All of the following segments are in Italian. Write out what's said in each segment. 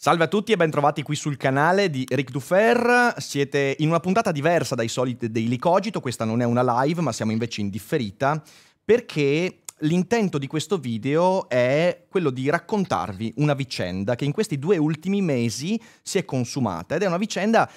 Salve a tutti e bentrovati qui sul canale di Eric Dufer. Siete in una puntata diversa dai soliti Daily Cogito, questa non è una live, ma siamo invece in differita, perché l'intento di questo video è quello di raccontarvi una vicenda che in questi due ultimi mesi si è consumata ed è una vicenda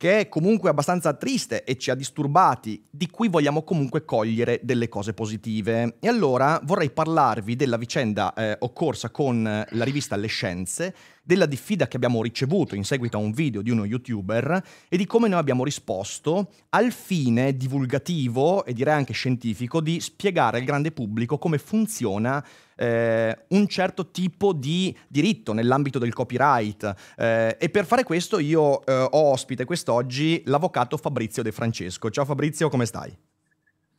che è comunque abbastanza triste e ci ha disturbati, di cui vogliamo comunque cogliere delle cose positive. E allora vorrei parlarvi della vicenda eh, occorsa con la rivista Le Scienze, della diffida che abbiamo ricevuto in seguito a un video di uno youtuber e di come noi abbiamo risposto al fine divulgativo e direi anche scientifico di spiegare al grande pubblico come funziona eh, un certo tipo di diritto nell'ambito del copyright. Eh, e per fare questo io eh, ho ospite quest'oggi l'avvocato Fabrizio De Francesco. Ciao Fabrizio, come stai?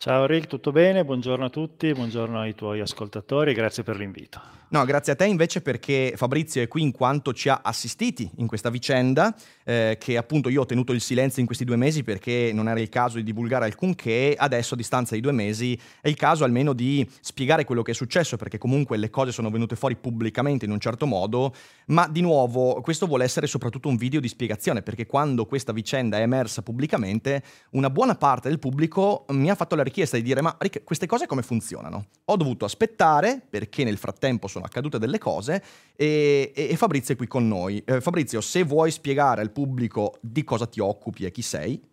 Ciao Rick, tutto bene? Buongiorno a tutti, buongiorno ai tuoi ascoltatori, grazie per l'invito. No, grazie a te invece perché Fabrizio è qui in quanto ci ha assistiti in questa vicenda, eh, che appunto io ho tenuto il silenzio in questi due mesi perché non era il caso di divulgare alcunché, adesso a distanza di due mesi è il caso almeno di spiegare quello che è successo perché comunque le cose sono venute fuori pubblicamente in un certo modo, ma di nuovo questo vuole essere soprattutto un video di spiegazione perché quando questa vicenda è emersa pubblicamente una buona parte del pubblico mi ha fatto la richiesta di dire ma Rick, queste cose come funzionano? Ho dovuto aspettare perché nel frattempo sono accadute delle cose e, e, e Fabrizio è qui con noi. Eh, Fabrizio, se vuoi spiegare al pubblico di cosa ti occupi e chi sei.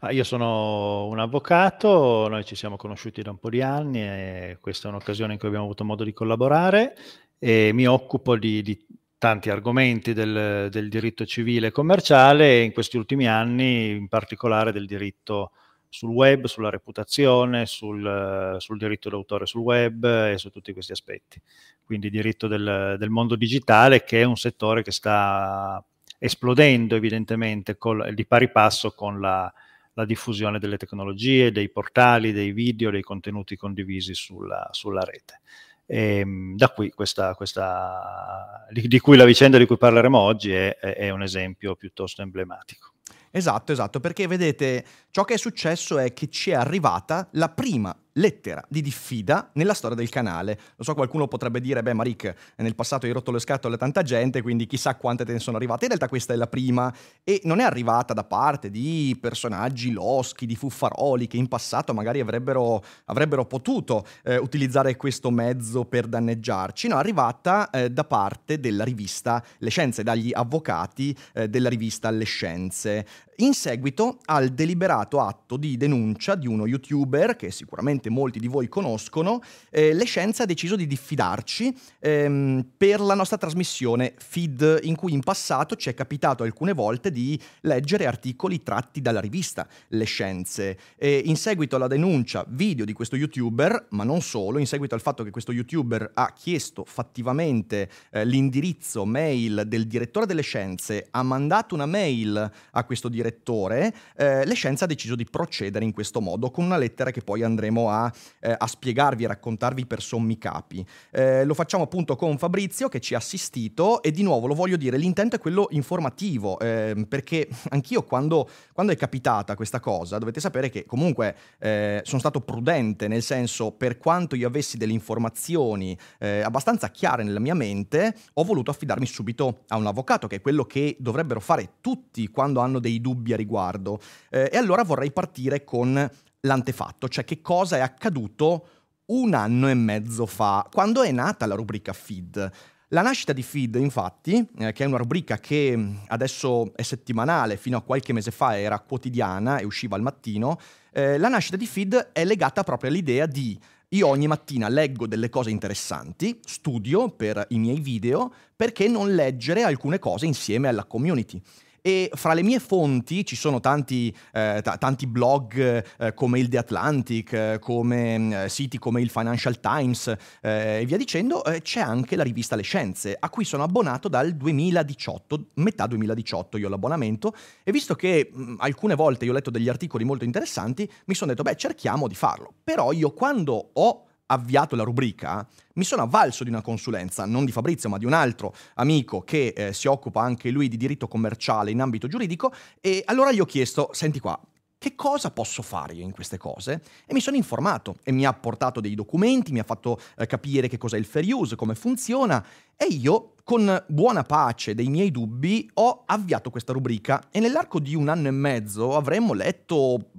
Ah, io sono un avvocato, noi ci siamo conosciuti da un po' di anni e questa è un'occasione in cui abbiamo avuto modo di collaborare e mi occupo di, di tanti argomenti del, del, diritto civile e commerciale e in questi ultimi anni in particolare del diritto sul web, sulla reputazione, sul, sul, diritto d'autore sul web e su tutti questi aspetti. Quindi diritto del, del mondo digitale che è un settore che sta esplodendo evidentemente col, di pari passo con la, la, diffusione delle tecnologie, dei portali, dei video, dei contenuti condivisi sulla, sulla rete. E, ehm, da qui questa, questa di, di, cui la vicenda di cui parleremo oggi è, è un esempio piuttosto emblematico. Esatto, esatto, perché vedete, ciò che è successo è che ci è arrivata la prima lettera di diffida nella storia del canale. Lo so, qualcuno potrebbe dire, beh, Marik, nel passato hai rotto le scatole a tanta gente, quindi chissà quante te ne sono arrivate. In realtà questa è la prima e non è arrivata da parte di personaggi loschi, di fuffaroli che in passato magari avrebbero, avrebbero potuto eh, utilizzare questo mezzo per danneggiarci. No, è arrivata eh, da parte della rivista Le Scienze, dagli avvocati eh, della rivista Le Scienze in seguito al deliberato atto di denuncia di uno youtuber che sicuramente molti di voi conoscono, eh, Le Scienze ha deciso di diffidarci ehm, per la nostra trasmissione feed in cui in passato ci è capitato alcune volte di leggere articoli tratti dalla rivista Le Scienze. E in seguito alla denuncia video di questo youtuber, ma non solo, in seguito al fatto che questo youtuber ha chiesto fattivamente eh, l'indirizzo mail del direttore delle scienze, ha mandato una mail a questo direttore direttore, eh, Le Scienze ha deciso di procedere in questo modo, con una lettera che poi andremo a, eh, a spiegarvi e raccontarvi per sommi capi. Eh, lo facciamo appunto con Fabrizio che ci ha assistito e di nuovo lo voglio dire, l'intento è quello informativo, ehm, perché anch'io quando, quando, è capitata questa cosa, dovete sapere che comunque eh, sono stato prudente, nel senso per quanto io avessi delle informazioni eh, abbastanza chiare nella mia mente, ho voluto affidarmi subito a un avvocato, che è quello che dovrebbero fare tutti quando hanno dei dubbi dubbi a riguardo. Eh, e allora vorrei partire con l'antefatto, cioè che cosa è accaduto un anno e mezzo fa, quando è nata la rubrica Feed. La nascita di Feed, infatti, eh, che è una rubrica che adesso è settimanale, fino a qualche mese fa era quotidiana e usciva al mattino, eh, la nascita di Feed è legata proprio all'idea di io ogni mattina leggo delle cose interessanti, studio per i miei video, perché non leggere alcune cose insieme alla community? E fra le mie fonti ci sono tanti, eh, t- tanti blog eh, come il The Atlantic, eh, come eh, siti come il Financial Times eh, e via dicendo, eh, c'è anche la rivista Le Scienze, a cui sono abbonato dal 2018, metà 2018 io l'abbonamento, e visto che mh, alcune volte io ho letto degli articoli molto interessanti, mi sono detto, beh, cerchiamo di farlo. Però io quando ho avviato la rubrica, mi sono avvalso di una consulenza, non di Fabrizio, ma di un altro amico che eh, si occupa anche lui di diritto commerciale in ambito giuridico, e allora gli ho chiesto, senti qua, che cosa posso fare io in queste cose? E mi sono informato e mi ha portato dei documenti, mi ha fatto eh, capire che cos'è il fair use, come funziona e io, con buona pace dei miei dubbi, ho avviato questa rubrica e nell'arco di un anno e mezzo avremmo letto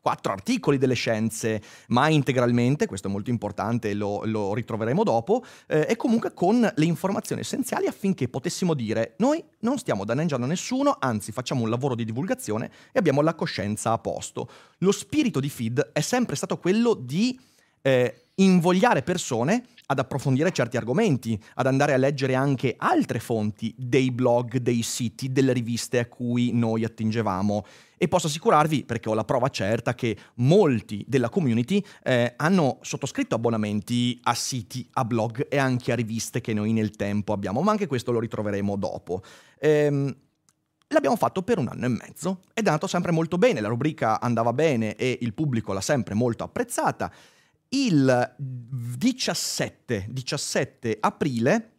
quattro articoli delle scienze, ma integralmente, questo è molto importante, lo, lo ritroveremo dopo, eh, e comunque con le informazioni essenziali affinché potessimo dire noi non stiamo danneggiando nessuno, anzi facciamo un lavoro di divulgazione e abbiamo la coscienza a posto. Lo spirito di Feed è sempre stato quello di eh, invogliare persone ad approfondire certi argomenti, ad andare a leggere anche altre fonti dei blog, dei siti, delle riviste a cui noi attingevamo. E posso assicurarvi, perché ho la prova certa, che molti della community eh, hanno sottoscritto abbonamenti a siti, a blog e anche a riviste che noi nel tempo abbiamo, ma anche questo lo ritroveremo dopo. Ehm, L'abbiamo fatto per un anno e mezzo ed è andato sempre molto bene, la rubrica andava bene e il pubblico l'ha sempre molto apprezzata il 17, 17 aprile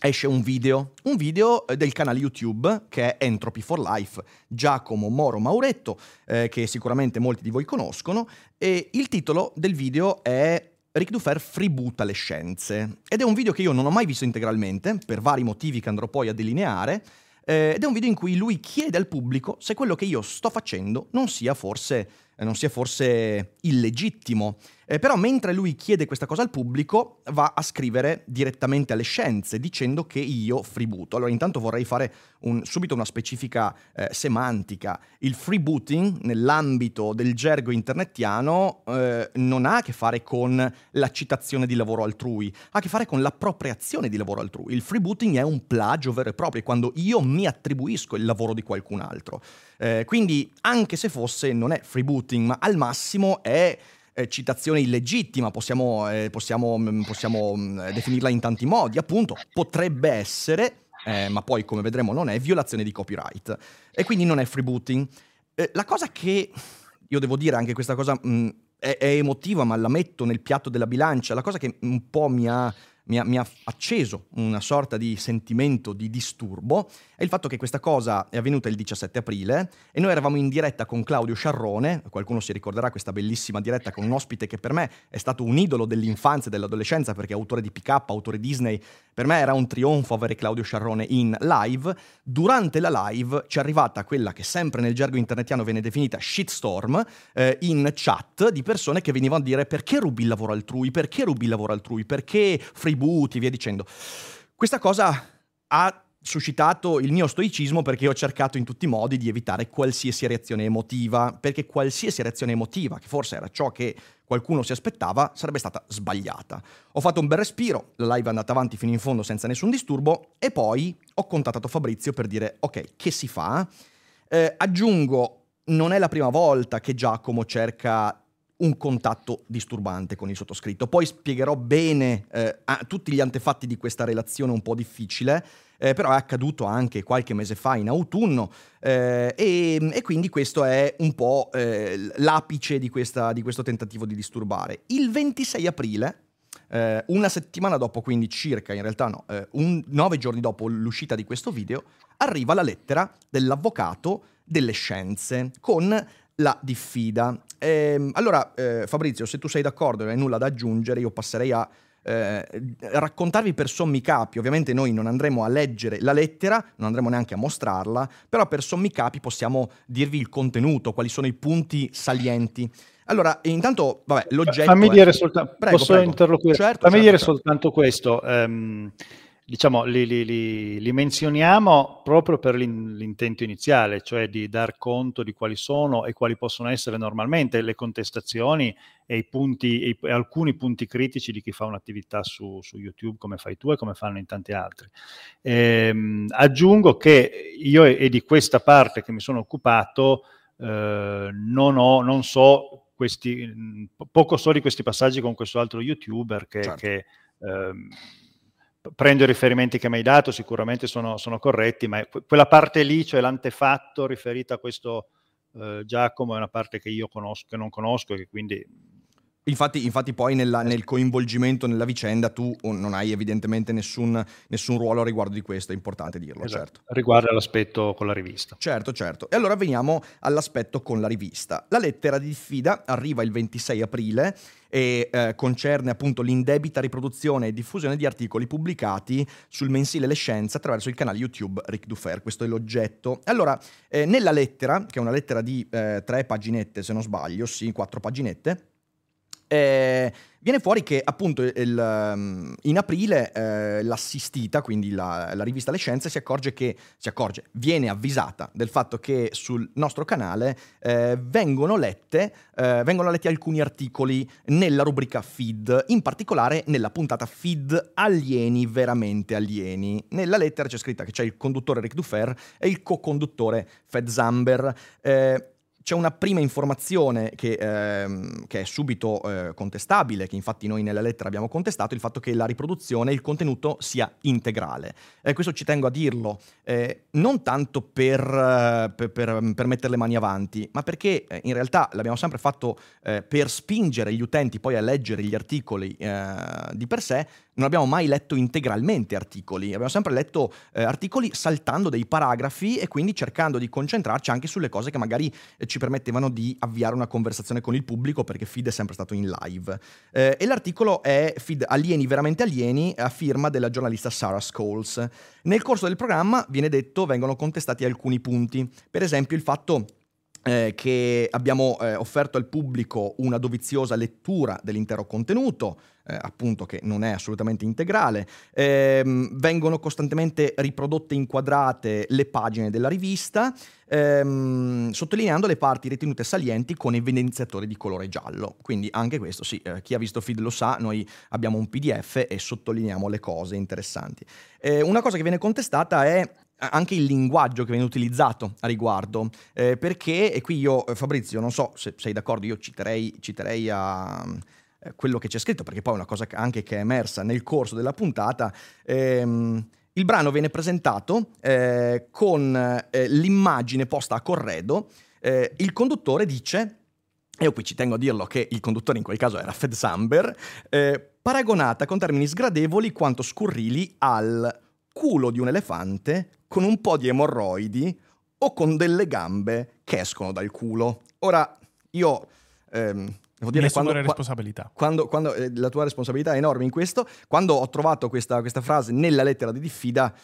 esce un video, un video eh, del canale YouTube che è Entropy for Life, Giacomo Moro Mauretto, eh, che sicuramente molti di voi conoscono, e il titolo del video è Ric Dufer freeboota le scienze. Ed è un video che io non ho mai visto integralmente, per vari motivi che andrò poi a delineare, eh, ed è un video in cui lui chiede al pubblico se quello che io sto facendo non sia forse, eh, non sia forse illegittimo. Eh, però mentre lui chiede questa cosa al pubblico, va a scrivere direttamente alle scienze dicendo che io freebooto. Allora intanto vorrei fare un, subito una specifica eh, semantica. Il freebooting nell'ambito del gergo internetiano eh, non ha a che fare con la citazione di lavoro altrui, ha a che fare con l'appropriazione di lavoro altrui. Il freebooting è un plagio vero e proprio, è quando io mi attribuisco il lavoro di qualcun altro. Eh, quindi anche se fosse non è freebooting, ma al massimo è eh, citazione illegittima, possiamo, eh, possiamo, mm, possiamo mm, definirla in tanti modi, appunto, potrebbe essere, eh, ma poi come vedremo non è, violazione di copyright. E quindi non è freebooting. Eh, la cosa che, io devo dire anche questa cosa mh, mm, è, è emotiva, ma la metto nel piatto della bilancia, la cosa che un po' mi ha mi ha, mi ha, acceso una sorta di sentimento di disturbo è il fatto che questa cosa è avvenuta il 17 aprile e noi eravamo in diretta con Claudio Sciarrone, qualcuno si ricorderà questa bellissima diretta con un ospite che per me è stato un idolo dell'infanzia e dell'adolescenza perché è autore di pick up, autore Disney, per me era un trionfo avere Claudio Sciarrone in live. Durante la live ci è arrivata quella che sempre nel gergo internetiano viene definita shitstorm eh, in chat di persone che venivano a dire perché rubi il lavoro altrui, perché rubi il lavoro altrui, perché free tributi, via dicendo. Questa cosa ha suscitato il mio stoicismo perché ho cercato in tutti i modi di evitare qualsiasi reazione emotiva, perché qualsiasi reazione emotiva, che forse era ciò che qualcuno si aspettava, sarebbe stata sbagliata. Ho fatto un bel respiro, la live è andata avanti fino in fondo senza nessun disturbo e poi ho contattato Fabrizio per dire ok, che si fa? Eh, aggiungo, non è la prima volta che Giacomo cerca un contatto disturbante con il sottoscritto. Poi spiegherò bene eh, tutti gli antefatti di questa relazione un po' difficile, eh, però è accaduto anche qualche mese fa in autunno eh, e, e, quindi questo è un po' eh, l'apice di, questa, di, questo tentativo di disturbare. Il 26 aprile, eh, una settimana dopo, quindi circa, in realtà no, eh, un, nove giorni dopo l'uscita di questo video, arriva la lettera dell'avvocato delle scienze con la diffida. Eh, allora, eh, Fabrizio, se tu sei d'accordo e non hai nulla da aggiungere, io passerei a eh, raccontarvi per sommi capi. Ovviamente noi non andremo a leggere la lettera, non andremo neanche a mostrarla, però per sommi capi possiamo dirvi il contenuto, quali sono i punti salienti. Allora, intanto, vabbè, l'oggetto... Fammi è... dire soltanto... Posso prego. interloquire? Certo, Fammi certo, dire certo. soltanto questo. Um, diciamo, li, li, li, li, menzioniamo proprio per l'intento iniziale, cioè di dar conto di quali sono e quali possono essere normalmente le contestazioni e, i punti, e, e alcuni punti critici di chi fa un'attività su, su, YouTube come fai tu e come fanno in tanti altri. Ehm, aggiungo che io e, di questa parte che mi sono occupato eh, non, ho, non so questi, poco so di questi passaggi con questo altro youtuber che, certo. che ehm, prendo i riferimenti che mi hai dato, sicuramente sono, sono corretti, ma quella parte lì, cioè l'antefatto riferito a questo eh, Giacomo, è una parte che io conosco, che non conosco e che quindi Infatti, infatti, poi nella, nel coinvolgimento nella vicenda tu non hai evidentemente nessun, nessun, ruolo a riguardo di questo, è importante dirlo, esatto. certo. Riguarda l'aspetto con la rivista. Certo, certo. E allora veniamo all'aspetto con la rivista. La lettera di diffida arriva il 26 aprile e eh, concerne appunto l'indebita riproduzione e diffusione di articoli pubblicati sul mensile Le Scienze attraverso il canale YouTube Ric Dufer, questo è l'oggetto. Allora, eh, nella lettera, che è una lettera di eh, tre paginette se non sbaglio, sì, quattro paginette, eh, viene fuori che appunto il, um, in aprile eh, l'assistita, quindi la, la, rivista Le Scienze, si accorge che, si accorge, viene avvisata del fatto che sul nostro canale eh, vengono, lette, eh, vengono letti alcuni articoli nella rubrica feed, in particolare nella puntata feed alieni, veramente alieni. Nella lettera c'è scritta che c'è il conduttore Rick Dufer e il co-conduttore Fed Zamber. Eh, c'è una prima informazione che, ehm, che è subito eh, contestabile, che infatti noi nella lettera abbiamo contestato, il fatto che la riproduzione, il contenuto sia integrale. E questo ci tengo a dirlo, eh, non tanto per, eh, per, per, per, mettere le mani avanti, ma perché eh, in realtà l'abbiamo sempre fatto eh, per spingere gli utenti poi a leggere gli articoli eh, di per sé, non abbiamo mai letto integralmente articoli, abbiamo sempre letto eh, articoli saltando dei paragrafi e quindi cercando di concentrarci anche sulle cose che magari eh, ci permettevano di avviare una conversazione con il pubblico perché Feed è sempre stato in live. Eh, e l'articolo è Feed Alieni veramente alieni a firma della giornalista Sarah Scholes. Nel corso del programma viene detto vengono contestati alcuni punti, per esempio il fatto eh, che abbiamo eh, offerto al pubblico una doviziosa lettura dell'intero contenuto, eh, appunto che non è assolutamente integrale, ehm, vengono costantemente riprodotte inquadrate le pagine della rivista, ehm, sottolineando le parti ritenute salienti con evidenziatori di colore giallo. Quindi anche questo, sì, eh, chi ha visto feed lo sa, noi abbiamo un PDF e sottolineiamo le cose interessanti. Eh, una cosa che viene contestata è anche il linguaggio che viene utilizzato a riguardo, eh, perché, e qui io, eh, Fabrizio, non so se sei d'accordo, io citerei, citerei a eh, quello che c'è scritto, perché poi è una cosa anche che è emersa nel corso della puntata. Ehm, il brano viene presentato eh, con eh, l'immagine posta a corredo, il conduttore dice, e io qui ci tengo a dirlo che il conduttore in quel caso era Fed Samber, paragonata con termini sgradevoli quanto scurrili al culo di un elefante con un po' di emorroidi o con delle gambe che escono dal culo. Ora, io... Ehm, Devo dire, quando, responsabilità. Quando, quando eh, la tua responsabilità è enorme in questo, quando ho trovato questa, questa frase nella lettera di diffida,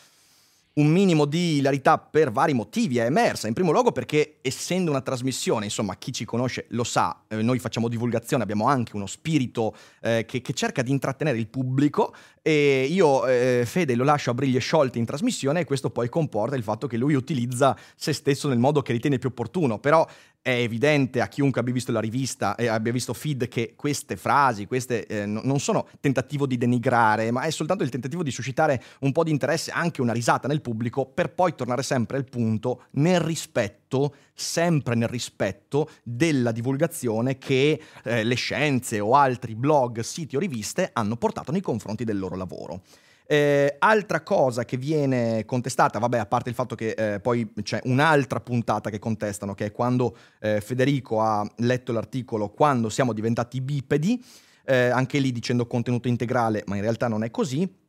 un minimo di hilarità per vari motivi è emersa. In primo luogo perché essendo una trasmissione, insomma chi ci conosce lo sa, eh, noi facciamo divulgazione, abbiamo anche uno spirito eh, che, che, cerca di intrattenere il pubblico e io eh, Fede lo lascio a briglie sciolte in trasmissione e questo poi comporta il fatto che lui utilizza se stesso nel modo che ritiene più opportuno, però è evidente a chiunque abbia visto la rivista e abbia visto feed che queste frasi, queste eh, non sono tentativo di denigrare, ma è soltanto il tentativo di suscitare un po' di interesse, anche una risata nel pubblico, per poi tornare sempre al punto nel rispetto, sempre nel rispetto della divulgazione che eh, le scienze o altri blog, siti o riviste hanno portato nei confronti del loro lavoro. Eh, altra cosa che viene contestata, vabbè, a parte il fatto che eh, poi c'è un'altra puntata che contestano, che è quando eh, Federico ha letto l'articolo Quando siamo diventati bipedi, eh, anche lì dicendo contenuto integrale, ma in realtà non è così.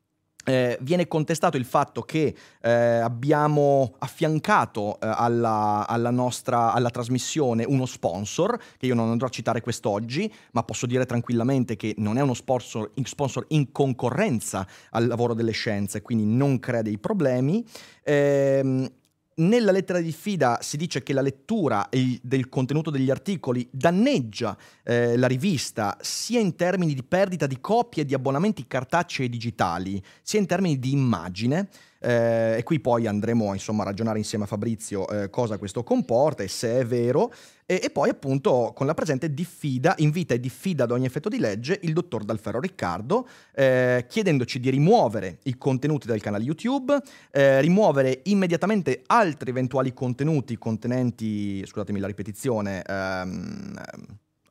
Eh, viene contestato il fatto che eh, abbiamo affiancato eh, alla, alla, nostra alla trasmissione uno sponsor, che io non andrò a citare quest'oggi, ma posso dire tranquillamente che non è uno sponsor, sponsor in concorrenza al lavoro delle scienze, quindi non crea dei problemi. Ehm, nella lettera di diffida si dice che la lettura del contenuto degli articoli danneggia eh, la rivista sia in termini di perdita di copie di abbonamenti cartacei e digitali, sia in termini di immagine. Eh, e qui poi andremo insomma, a ragionare insieme a Fabrizio eh, cosa questo comporta e se è vero. E, e, poi appunto con la presente diffida, invita e diffida ad ogni effetto di legge il dottor Dalferro Riccardo, eh, chiedendoci di rimuovere i contenuti del canale YouTube, eh, rimuovere immediatamente altri eventuali contenuti contenenti, scusatemi la ripetizione, ehm,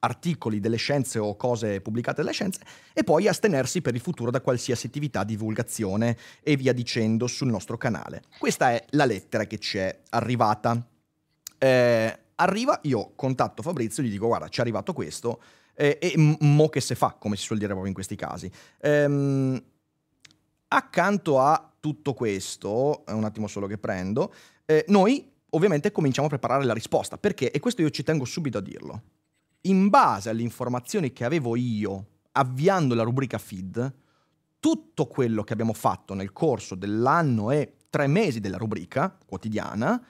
articoli delle scienze o cose pubblicate dalle scienze e poi astenersi per il futuro da qualsiasi attività di divulgazione e via dicendo sul nostro canale. Questa è la lettera che ci è arrivata. Eh, arriva, io contatto Fabrizio gli dico guarda ci è arrivato questo eh, e mo che se fa, come si suol dire proprio in questi casi. Ehm, accanto a tutto questo, un attimo solo che prendo, eh, noi ovviamente cominciamo a preparare la risposta, perché, e questo io ci tengo subito a dirlo, in base alle informazioni che avevo io avviando la rubrica feed, tutto quello che abbiamo fatto nel corso dell'anno e tre mesi della rubrica quotidiana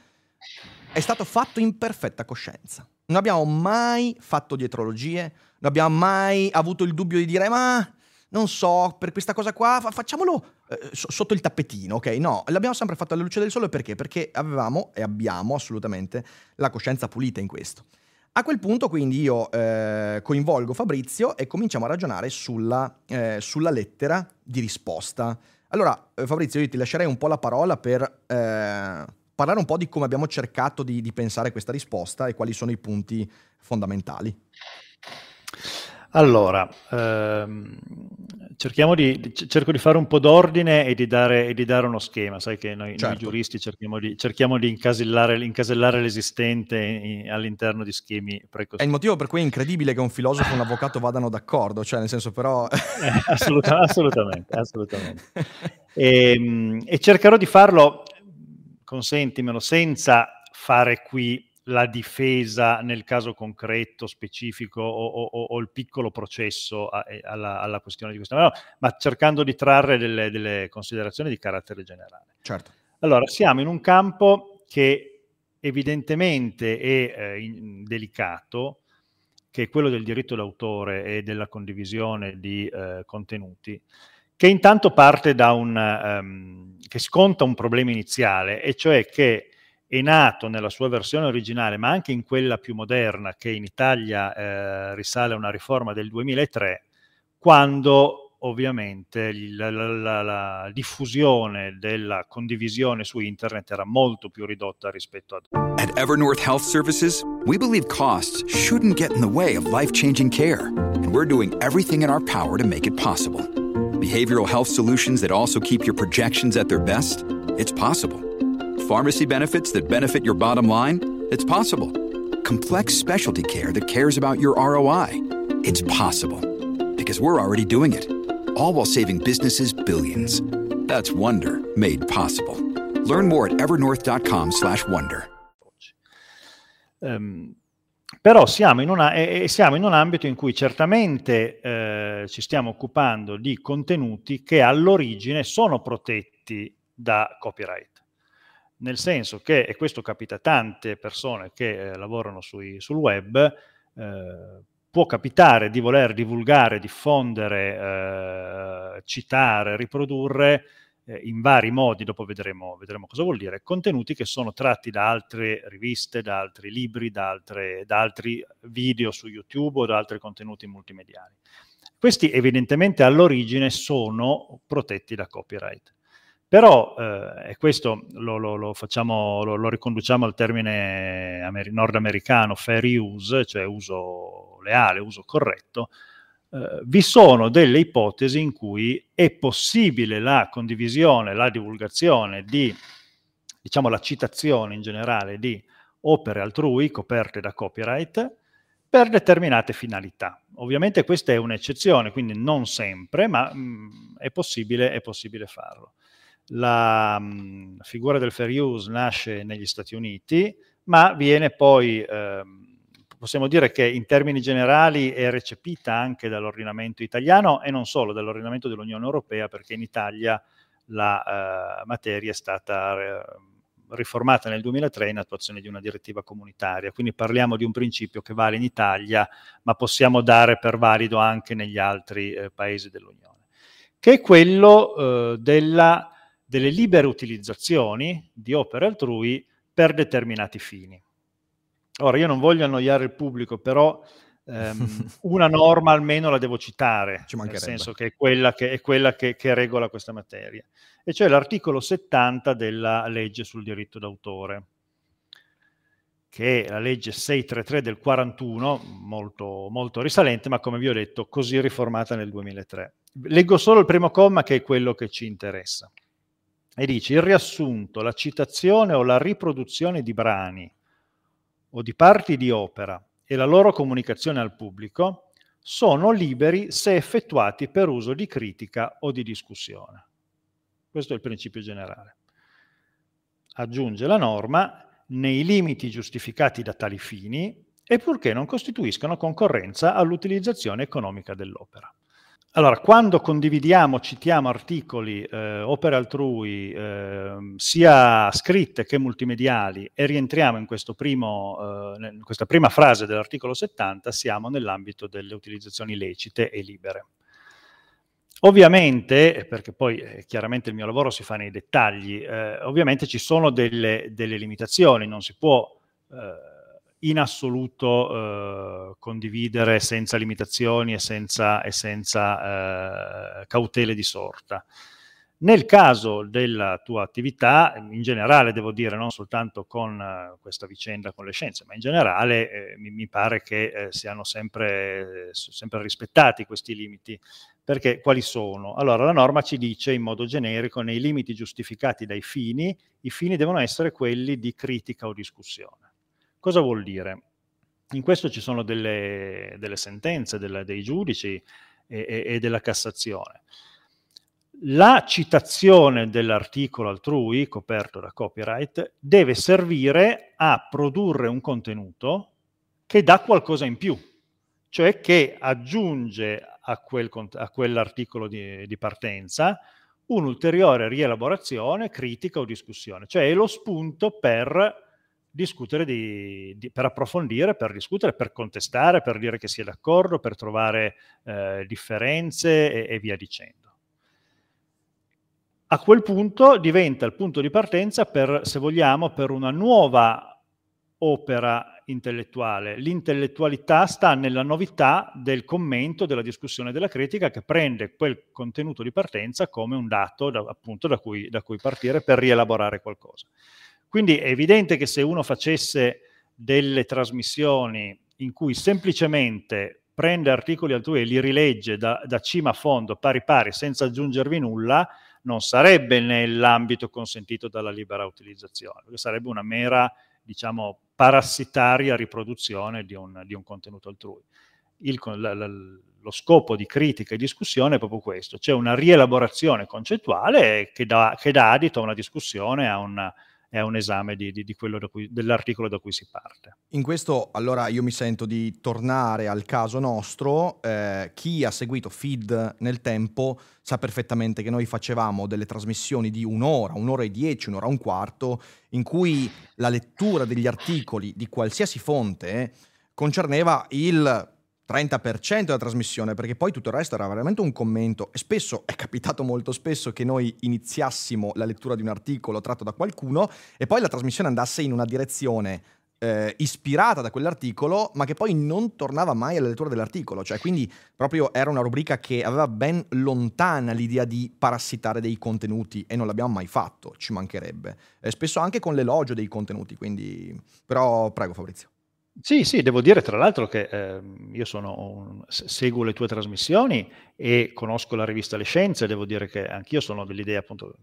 è stato fatto in perfetta coscienza. Non abbiamo mai fatto dietrologie, non abbiamo mai avuto il dubbio di dire ma non so, per questa cosa qua facciamolo eh, sotto il tappetino, ok? No, l'abbiamo sempre fatto alla luce del sole perché? Perché avevamo e abbiamo assolutamente la coscienza pulita in questo. A quel punto quindi io eh, coinvolgo Fabrizio e cominciamo a ragionare sulla, eh, sulla lettera di risposta. Allora, eh, Fabrizio, io ti lascerei un po' la parola per eh, parlare un po' di come abbiamo cercato di, di pensare questa risposta e quali sono i punti fondamentali. Allora, ehm, di, cerco di fare un po' d'ordine e di, dare, e di dare uno schema. Sai che noi, certo. noi giuristi cerchiamo di, cerchiamo di incasellare, incasellare, l'esistente in, all'interno di schemi precosti. È il motivo per cui è incredibile che un filosofo e un avvocato vadano d'accordo, cioè nel senso però... eh, assoluta, assolutamente, assolutamente. E, ehm, e cercherò di farlo, consentimelo, senza fare qui la difesa nel caso concreto, specifico o, o, o il piccolo processo a, alla, alla, questione di questa maniera, ma cercando di trarre delle, delle, considerazioni di carattere generale. Certo. Allora, siamo in un campo che evidentemente è eh, in, delicato, che è quello del diritto d'autore e della condivisione di eh, contenuti, che intanto parte da un, um, che sconta un problema iniziale, e cioè che è nato nella sua versione originale, ma anche in quella più moderna, che in Italia eh, risale a una riforma del 2003, quando ovviamente la, la, la, diffusione della condivisione su internet era molto più ridotta rispetto ad At Evernorth Health Services, we believe costs shouldn't get in the way of life-changing care, and we're doing everything in our power to make it possible. Behavioral health solutions that also keep your projections at their best? It's possible. Pharmacy benefits that benefit your bottom line? It's possible. Complex specialty care that cares about your ROI? It's possible. Because we're already doing it. All while saving businesses billions. That's Wonder made possible. Learn more at evernorth.com/wonder. Um, però siamo in, una, eh, siamo in, un ambito in cui certamente eh, ci stiamo occupando di contenuti che all'origine sono protetti da copyright nel senso che, e questo capita a tante persone che eh, lavorano sui, sul web, eh, può capitare di voler divulgare, diffondere, eh, citare, riprodurre eh, in vari modi, dopo vedremo, vedremo, cosa vuol dire, contenuti che sono tratti da altre riviste, da altri libri, da, altre, da altri video su YouTube o da altri contenuti multimediali. Questi evidentemente all'origine sono protetti da copyright. Però, eh, e questo lo, lo, lo, facciamo, lo, riconduciamo al termine amer- nordamericano fair use, cioè uso leale, uso corretto, eh, vi sono delle ipotesi in cui è possibile la condivisione, la divulgazione di, diciamo la citazione in generale di opere altrui coperte da copyright per determinate finalità. Ovviamente questa è un'eccezione, quindi non sempre, ma mh, mm, è, possibile, è possibile farlo la mh, figura del fair use nasce negli Stati Uniti, ma viene poi, eh, possiamo dire che in termini generali è recepita anche dall'ordinamento italiano e non solo, dall'ordinamento dell'Unione Europea, perché in Italia la eh, materia è stata eh, riformata nel 2003 in attuazione di una direttiva comunitaria. Quindi parliamo di un principio che vale in Italia, ma possiamo dare per valido anche negli altri eh, paesi dell'Unione, che è quello eh, della, delle libere utilizzazioni di opere altrui per determinati fini. Ora, io non voglio annoiare il pubblico, però ehm, una norma almeno la devo citare, nel senso che è quella, che, è quella che, che, regola questa materia, e cioè l'articolo 70 della legge sul diritto d'autore, che è la legge 633 del 41, molto, molto risalente, ma come vi ho detto, così riformata nel 2003. Leggo solo il primo comma che è quello che ci interessa. E dice, il riassunto, la citazione o la riproduzione di brani o di parti di opera e la loro comunicazione al pubblico sono liberi se effettuati per uso di critica o di discussione. Questo è il principio generale. Aggiunge la norma nei limiti giustificati da tali fini e purché non costituiscano concorrenza all'utilizzazione economica dell'opera. Allora, quando condividiamo, citiamo articoli, eh, opere altrui, eh, sia scritte che multimediali, e rientriamo in, primo, eh, in, questa prima frase dell'articolo 70, siamo nell'ambito delle utilizzazioni lecite e libere. Ovviamente, perché poi eh, chiaramente il mio lavoro si fa nei dettagli, eh, ovviamente ci sono delle, delle, limitazioni, non si può eh, in assoluto eh, condividere senza limitazioni e senza, e senza eh, cautele di sorta. Nel caso della tua attività, in generale devo dire, non soltanto con uh, questa vicenda con le scienze, ma in generale eh, mi, mi, pare che eh, siano sempre, sempre, rispettati questi limiti. Perché quali sono? Allora, la norma ci dice in modo generico, nei limiti giustificati dai fini, i fini devono essere quelli di critica o discussione. Cosa vuol dire? In questo ci sono delle, delle sentenze delle, dei giudici e, e, e della Cassazione. La citazione dell'articolo altrui, coperto da copyright, deve servire a produrre un contenuto che dà qualcosa in più, cioè che aggiunge a, quel, a quell'articolo di, di partenza un'ulteriore rielaborazione, critica o discussione, cioè è lo spunto per discutere, di, di, per approfondire, per discutere, per contestare, per dire che si è d'accordo, per trovare eh, differenze e, e, via dicendo. A quel punto diventa il punto di partenza per, se vogliamo, per una nuova opera intellettuale. L'intellettualità sta nella novità del commento, della discussione, della critica che prende quel contenuto di partenza come un dato da, appunto da cui, da cui partire per rielaborare qualcosa. Quindi è evidente che se uno facesse delle trasmissioni in cui semplicemente prende articoli altrui e li rilegge da, da cima a fondo, pari pari, senza aggiungervi nulla, non sarebbe nell'ambito consentito dalla libera utilizzazione, sarebbe una mera, diciamo, parassitaria riproduzione di un, di un contenuto altrui. Il, la, la, lo scopo di critica e discussione è proprio questo, c'è una rielaborazione concettuale che dà, che dà adito a una discussione, a una, è un esame di, di, di da cui, dell'articolo da cui si parte. In questo allora io mi sento di tornare al caso nostro. Eh, chi ha seguito feed nel tempo sa perfettamente che noi facevamo delle trasmissioni di un'ora, un'ora e dieci, un'ora e un quarto, in cui la lettura degli articoli di qualsiasi fonte concerneva il 30% della trasmissione, perché poi tutto il resto era veramente un commento e spesso è capitato molto spesso che noi iniziassimo la lettura di un articolo tratto da qualcuno e poi la trasmissione andasse in una direzione eh, ispirata da quell'articolo, ma che poi non tornava mai alla lettura dell'articolo, cioè quindi proprio era una rubrica che aveva ben lontana l'idea di parassitare dei contenuti e non l'abbiamo mai fatto, ci mancherebbe. Eh, spesso anche con l'elogio dei contenuti, quindi però prego Fabrizio. Sì, sì, devo dire tra l'altro che eh, io sono, seguo le tue trasmissioni e conosco la rivista Le Scienze, devo dire che anch'io sono dell'idea appunto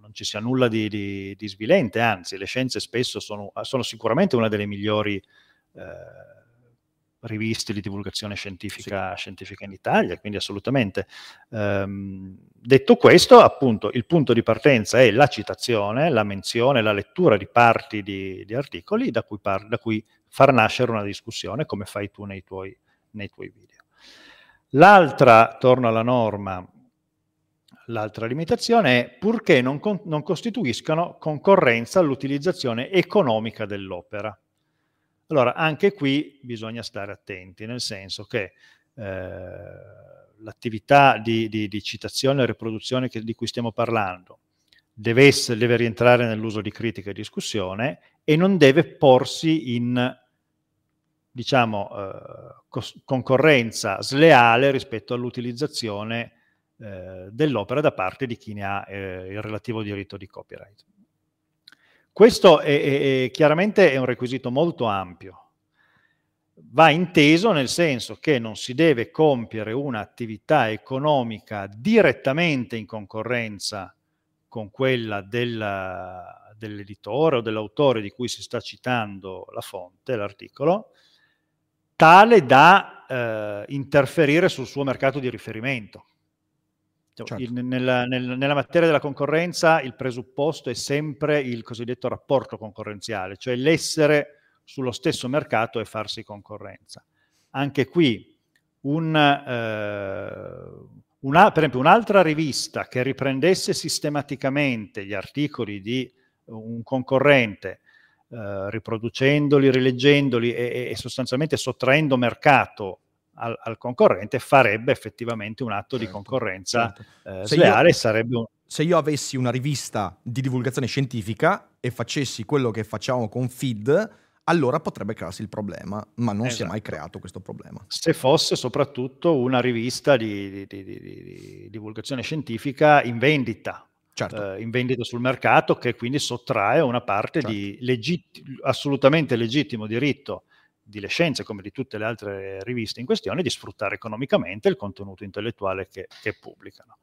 non ci sia nulla di, di, di svilente, anzi le scienze spesso sono, sono sicuramente una delle migliori eh, riviste di divulgazione scientifica, sì. scientifica, in Italia, quindi assolutamente. Um, detto questo, appunto, il punto di partenza è la citazione, la menzione, la lettura di parti di, di articoli da cui, par- da cui, far nascere una discussione, come fai tu nei tuoi, nei tuoi video. L'altra, torno alla norma, l'altra limitazione è purché non, con, non costituiscano concorrenza all'utilizzazione economica dell'opera. Allora, anche qui bisogna stare attenti, nel senso che eh, l'attività di, di, di, citazione e riproduzione che, di cui stiamo parlando deve, essere, deve rientrare nell'uso di critica e discussione e non deve porsi in diciamo, eh, concorrenza sleale rispetto all'utilizzazione eh, dell'opera da parte di chi ne ha eh, il relativo diritto di copyright. Questo è, è, è, chiaramente è un requisito molto ampio. Va inteso nel senso che non si deve compiere un'attività economica direttamente in concorrenza con quella del, dell'editore o dell'autore di cui si sta citando la fonte, l'articolo, tale da eh, interferire sul suo mercato di riferimento. Cioè, certo. Il, nella, nel, nella, materia della concorrenza il presupposto è sempre il cosiddetto rapporto concorrenziale, cioè l'essere sullo stesso mercato e farsi concorrenza. Anche qui, un, eh, una, per esempio, un'altra rivista che riprendesse sistematicamente gli articoli di un concorrente, eh, riproducendoli, rileggendoli e, e sostanzialmente sottraendo mercato al, al, concorrente farebbe effettivamente un atto certo, di concorrenza certo. eh, sleale io, sarebbe un... Se io avessi una rivista di divulgazione scientifica e facessi quello che facciamo con Feed, allora potrebbe crearsi il problema, ma non esatto. si è mai esatto. creato questo problema. Se fosse soprattutto una rivista di, di, di, di divulgazione scientifica in vendita, certo. eh, in vendita sul mercato, che quindi sottrae una parte certo. di legit- assolutamente legittimo diritto di Le Scienze, come di tutte le altre riviste in questione, di sfruttare economicamente il contenuto intellettuale che, che pubblicano.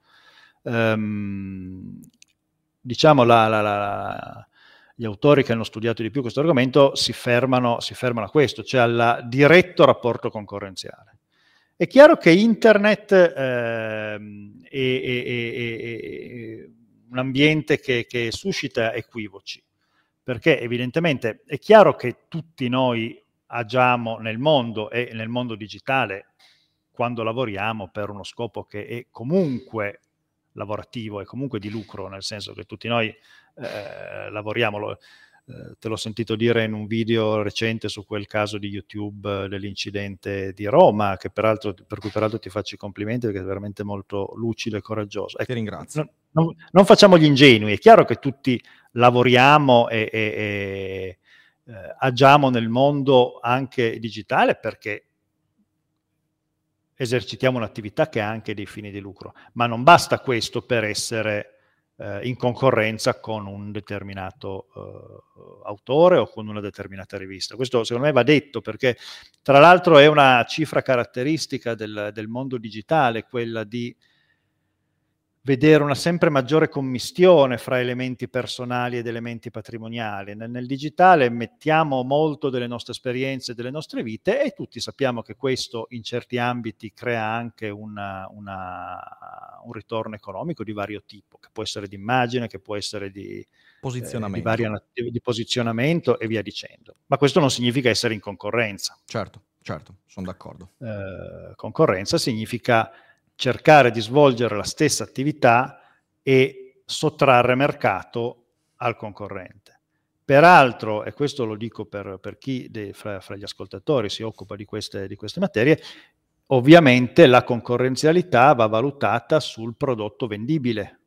Um, diciamo, la, la, la, gli autori che hanno studiato di più questo argomento si fermano, si fermano a questo, cioè al diretto rapporto concorrenziale. È chiaro che internet eh, è, è, è, è, un ambiente che, che suscita equivoci, perché evidentemente è chiaro che tutti noi agiamo nel mondo e nel mondo digitale quando lavoriamo per uno scopo che è comunque lavorativo e comunque di lucro, nel senso che tutti noi eh, lavoriamo, lo, eh, te l'ho sentito dire in un video recente su quel caso di YouTube dell'incidente di Roma, peraltro, per cui peraltro ti faccio i complimenti perché è veramente molto lucido e coraggioso. Ecco, ti ringrazio. Non, non, non, facciamo gli ingenui, è chiaro che tutti lavoriamo e, e, e eh, agiamo nel mondo anche digitale perché esercitiamo un'attività che ha anche dei fini di lucro, ma non basta questo per essere eh, in concorrenza con un determinato eh, autore o con una determinata rivista. Questo secondo me va detto perché tra l'altro è una cifra caratteristica del, del mondo digitale, quella di vedere una sempre maggiore commistione fra elementi personali ed elementi patrimoniali. Nel, nel, digitale mettiamo molto delle nostre esperienze, delle nostre vite e tutti sappiamo che questo in certi ambiti crea anche una, una, un ritorno economico di vario tipo, che può essere di immagine, che può essere di posizionamento. Eh, di, di posizionamento e via dicendo. Ma questo non significa essere in concorrenza. Certo, certo, sono d'accordo. Eh, concorrenza significa cercare di svolgere la stessa attività e sottrarre mercato al concorrente. Peraltro, e questo lo dico per, per chi de, fra, fra, gli ascoltatori si occupa di queste, di queste materie, ovviamente la concorrenzialità va valutata sul prodotto vendibile.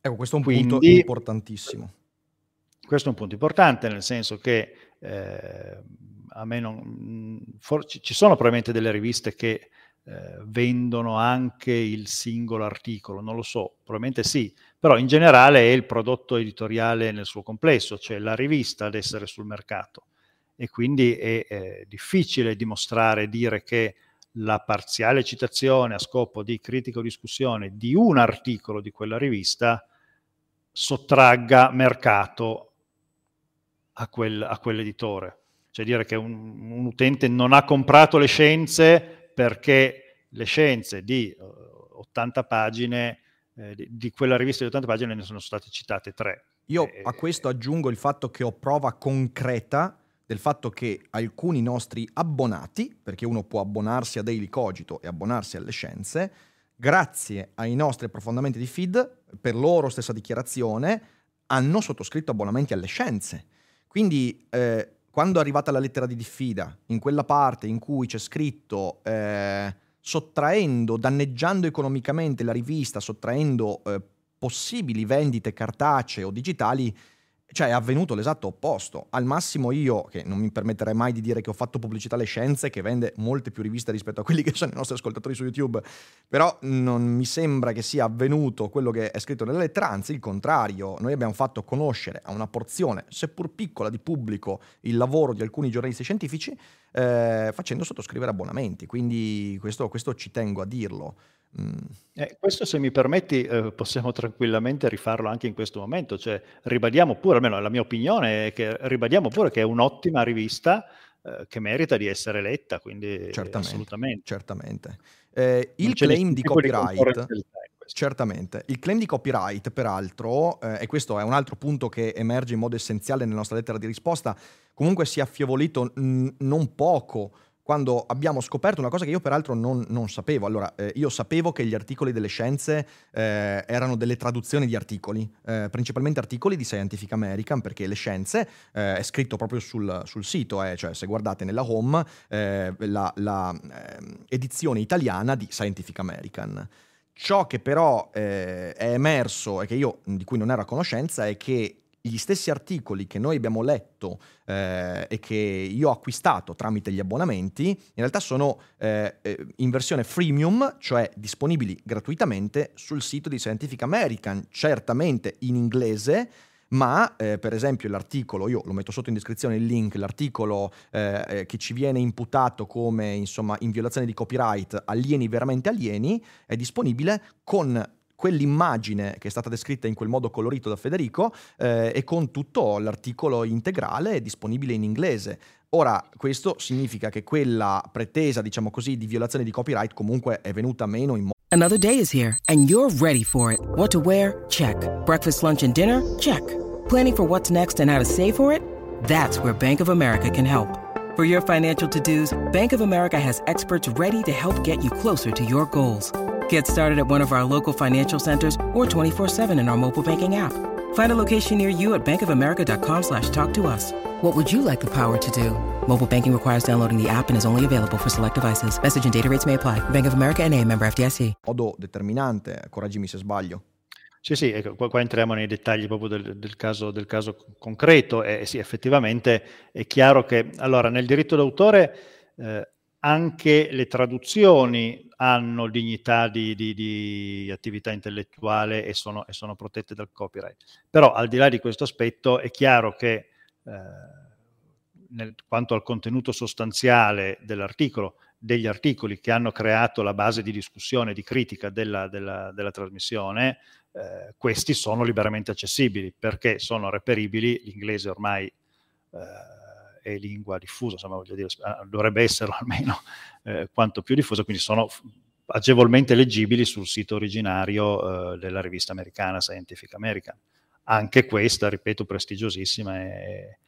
Ecco, questo è un Quindi, punto importantissimo. Questo è un punto importante, nel senso che eh, a me non, for, ci sono probabilmente delle riviste che eh, vendono anche il singolo articolo, non lo so, probabilmente sì, però in generale è il prodotto editoriale nel suo complesso, cioè la rivista ad essere sul mercato e quindi è, è difficile dimostrare, dire che la parziale citazione a scopo di critica o discussione di un articolo di quella rivista sottragga mercato a, quel, a quell'editore. Cioè dire che un, un utente non ha comprato le scienze perché le scienze di 80 pagine, eh, di, quella rivista di 80 pagine ne sono state citate tre. Io e, a questo aggiungo il fatto che ho prova concreta del fatto che alcuni nostri abbonati, perché uno può abbonarsi a Daily Cogito e abbonarsi alle scienze, grazie ai nostri approfondimenti di feed, per loro stessa dichiarazione, hanno sottoscritto abbonamenti alle scienze. Quindi eh, quando è arrivata la lettera di diffida, in quella parte in cui c'è scritto eh, sottraendo, danneggiando economicamente la rivista, sottraendo eh, possibili vendite cartacee o digitali, cioè è avvenuto l'esatto opposto. Al massimo io, che non mi permetterei mai di dire che ho fatto pubblicità alle scienze, che vende molte più riviste rispetto a quelli che sono i nostri ascoltatori su YouTube, però non mi sembra che sia avvenuto quello che è scritto nella lettera, anzi il contrario. Noi abbiamo fatto conoscere a una porzione, seppur piccola, di pubblico il lavoro di alcuni giornalisti scientifici eh, facendo sottoscrivere abbonamenti, quindi questo, questo ci tengo a dirlo. Mm. Eh, questo se mi permetti eh, possiamo tranquillamente rifarlo anche in questo momento, cioè ribadiamo pure, almeno la mia opinione è che ribadiamo pure che è un'ottima rivista eh, che merita di essere letta, quindi certamente, assolutamente. Certamente. Eh, il claim di copyright... Di certamente. Il claim di copyright, peraltro, eh, e questo è un altro punto che emerge in modo essenziale nella nostra lettera di risposta, comunque si è affievolito n- non poco quando abbiamo scoperto una cosa che io peraltro non, non sapevo. Allora, eh, io sapevo che gli articoli delle scienze eh, erano delle traduzioni di articoli, eh, principalmente articoli di Scientific American, perché le scienze eh, è scritto proprio sul, sul sito, eh, cioè se guardate nella home eh, la, la ehm, edizione italiana di Scientific American. Ciò che però è emerso e che io di cui non ero a conoscenza è che gli stessi articoli che noi abbiamo letto eh, e che io ho acquistato tramite gli abbonamenti, in realtà sono eh, eh, in versione freemium, cioè disponibili gratuitamente sul sito di Scientific American, certamente in inglese, ma eh, per esempio l'articolo, io lo metto sotto in descrizione il link, l'articolo eh, eh che ci viene imputato come insomma in violazione di copyright alieni veramente alieni, è disponibile con quell'immagine che è stata descritta in quel modo colorito da Federico eh, e con tutto l'articolo integrale disponibile in inglese. Ora, questo significa che quella pretesa, diciamo così, di violazione di copyright comunque è venuta meno in modo Another day is here and you're ready for it. What to wear? Check. Breakfast, lunch and dinner? Check. Planning for what's next and how to save for it? That's where Bank of America can help. For your financial to-dos, Bank of America has experts ready to help get you closer to your goals. Get started at one of our local financial centers or 24-7 in our mobile banking app. Find a location near you at bankofamerica.com slash talk to us. What would you like the power to do? Mobile banking requires downloading the app and is only available for select devices. Message and data rates may apply. Bank of America NA, member FDIC. Modo determinante, correggimi se sbaglio. Sì, sì, ecco, qua, qua, entriamo nei dettagli proprio del, del, caso, del caso, concreto e sì, effettivamente è chiaro che, allora, nel diritto d'autore eh, anche le traduzioni hanno dignità di, di, di attività intellettuale e sono, e sono, protette dal copyright. Però al di là di questo aspetto è chiaro che eh, nel, quanto al contenuto sostanziale dell'articolo, degli articoli che hanno creato la base di discussione, di critica della, della, della trasmissione, eh, questi sono liberamente accessibili perché sono reperibili, l'inglese ormai eh, è lingua diffusa, insomma, voglio dire, ah, dovrebbe esserlo almeno eh, quanto più diffusa, quindi sono agevolmente leggibili sul sito originario eh, della rivista americana Scientific American. Anche questa, ripeto, prestigiosissima e,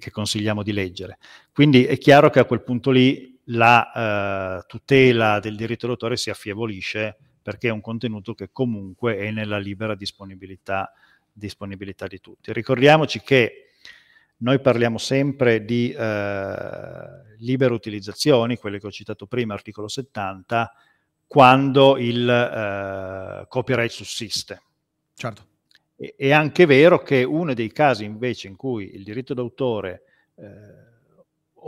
che consigliamo di leggere. Quindi è chiaro che a quel punto lì la uh, tutela del diritto d'autore si affievolisce perché è un contenuto che comunque è nella libera disponibilità, disponibilità di tutti. Ricordiamoci che noi parliamo sempre di eh, libere utilizzazioni, quelle che ho citato prima, articolo 70, quando il eh, copyright sussiste. Certo. E, è anche vero che uno dei casi invece in cui il diritto d'autore eh,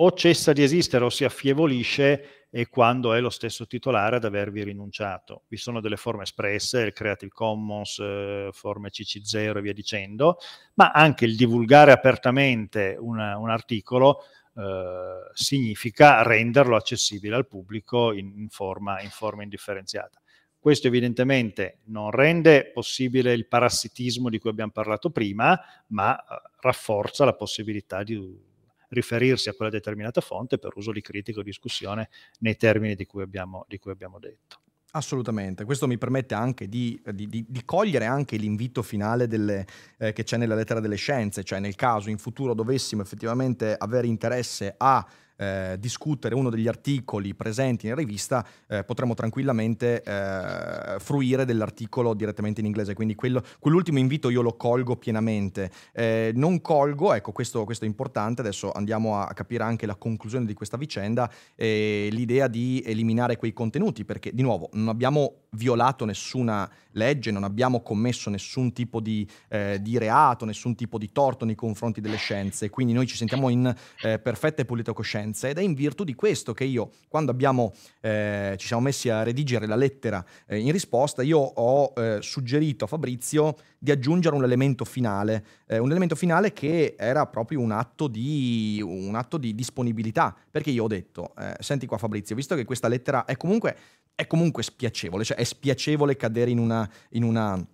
o cessa di esistere o si affievolisce e quando è lo stesso titolare ad avervi rinunciato. Vi sono delle forme espresse, il Creative Commons, eh, forme CC0 e via dicendo, ma anche il divulgare apertamente una, un articolo eh, significa renderlo accessibile al pubblico in, in, forma, in forma indifferenziata. Questo evidentemente non rende possibile il parassitismo di cui abbiamo parlato prima, ma eh, rafforza la possibilità di riferirsi a quella determinata fonte per uso di critica o discussione nei termini di cui abbiamo, di cui abbiamo detto. Assolutamente, questo mi permette anche di, di, di, di cogliere anche l'invito finale delle, eh, che c'è nella lettera delle scienze, cioè nel caso in futuro dovessimo effettivamente avere interesse a eh, discutere uno degli articoli presenti in rivista, eh, potremo tranquillamente eh, fruire dell'articolo direttamente in inglese. Quindi quello, quell'ultimo invito io lo colgo pienamente. Eh, non colgo, ecco questo, questo, è importante, adesso andiamo a capire anche la conclusione di questa vicenda, l'idea di eliminare quei contenuti, perché di nuovo non abbiamo violato nessuna legge, non abbiamo commesso nessun tipo di, eh, di, reato, nessun tipo di torto nei confronti delle scienze, quindi noi ci sentiamo in eh, perfetta e pulita coscienza ed è in virtù di questo che io, quando abbiamo, eh, ci siamo messi a redigere la lettera eh, in risposta, io ho eh, suggerito a Fabrizio di aggiungere un elemento finale, eh, un elemento finale che era proprio un atto di, un atto di disponibilità, perché io ho detto, senti qua Fabrizio, visto che questa lettera è comunque è comunque spiacevole, cioè è spiacevole cadere in una, in una,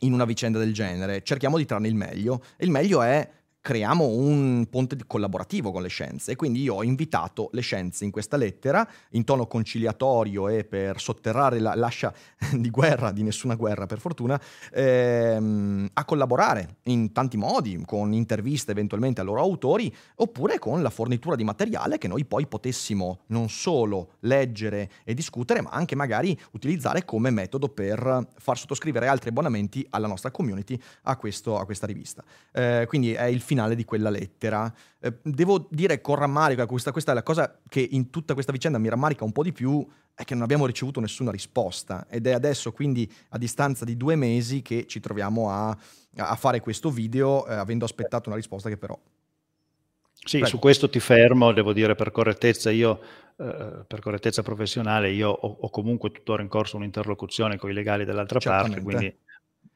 in una vicenda del genere. Cerchiamo di trarne il meglio e il meglio è creiamo un ponte collaborativo con le scienze. E quindi io ho invitato le scienze in questa lettera, in tono conciliatorio e per sotterrare la, l'ascia di guerra, di nessuna guerra per fortuna, ehm, a collaborare in tanti modi, con interviste eventualmente ai loro autori, oppure con la fornitura di materiale che noi poi potessimo non solo leggere e discutere, ma anche magari utilizzare come metodo per far sottoscrivere altri abbonamenti alla nostra community a, questo, a questa rivista. Eh, quindi è il finale di quella lettera. Eh, devo dire con rammarico, questa, questa è la cosa che in tutta questa vicenda mi rammarica un po' di più, è che non abbiamo ricevuto nessuna risposta ed è adesso quindi a distanza di due mesi che ci troviamo a, a fare questo video eh, avendo aspettato una risposta che però... Sì, Prego. su questo ti fermo, devo dire per correttezza, io eh, per correttezza professionale, io ho, ho, comunque tuttora in corso un'interlocuzione con i legali dell'altra Certamente. parte, quindi.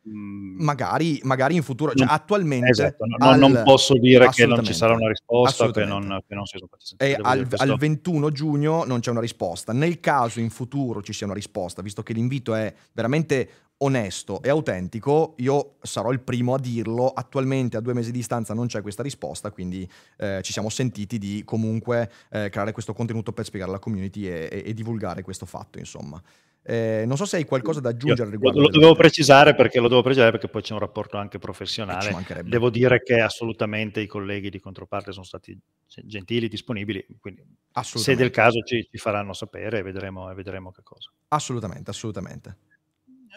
Magari, magari, in futuro, cioè attualmente... Esatto, no, al, non posso dire che non ci sarà una risposta, che non, che non si sono E al, al, 21 giugno non c'è una risposta. Nel caso in futuro ci sia una risposta, visto che l'invito è veramente onesto e autentico, io sarò il primo a dirlo. Attualmente a due mesi di distanza non c'è questa risposta, quindi eh, ci siamo sentiti di comunque eh, creare questo contenuto per spiegare alla community e, e, e divulgare questo fatto, insomma. Eh, non so se hai qualcosa da aggiungere riguardo. Lo, lo devo precisare perché lo devo precisare perché poi c'è un rapporto anche professionale. Devo dire che assolutamente i colleghi di controparte sono stati gentili, disponibili, quindi se del caso ci, ci faranno sapere e vedremo, e vedremo che cosa. Assolutamente, assolutamente.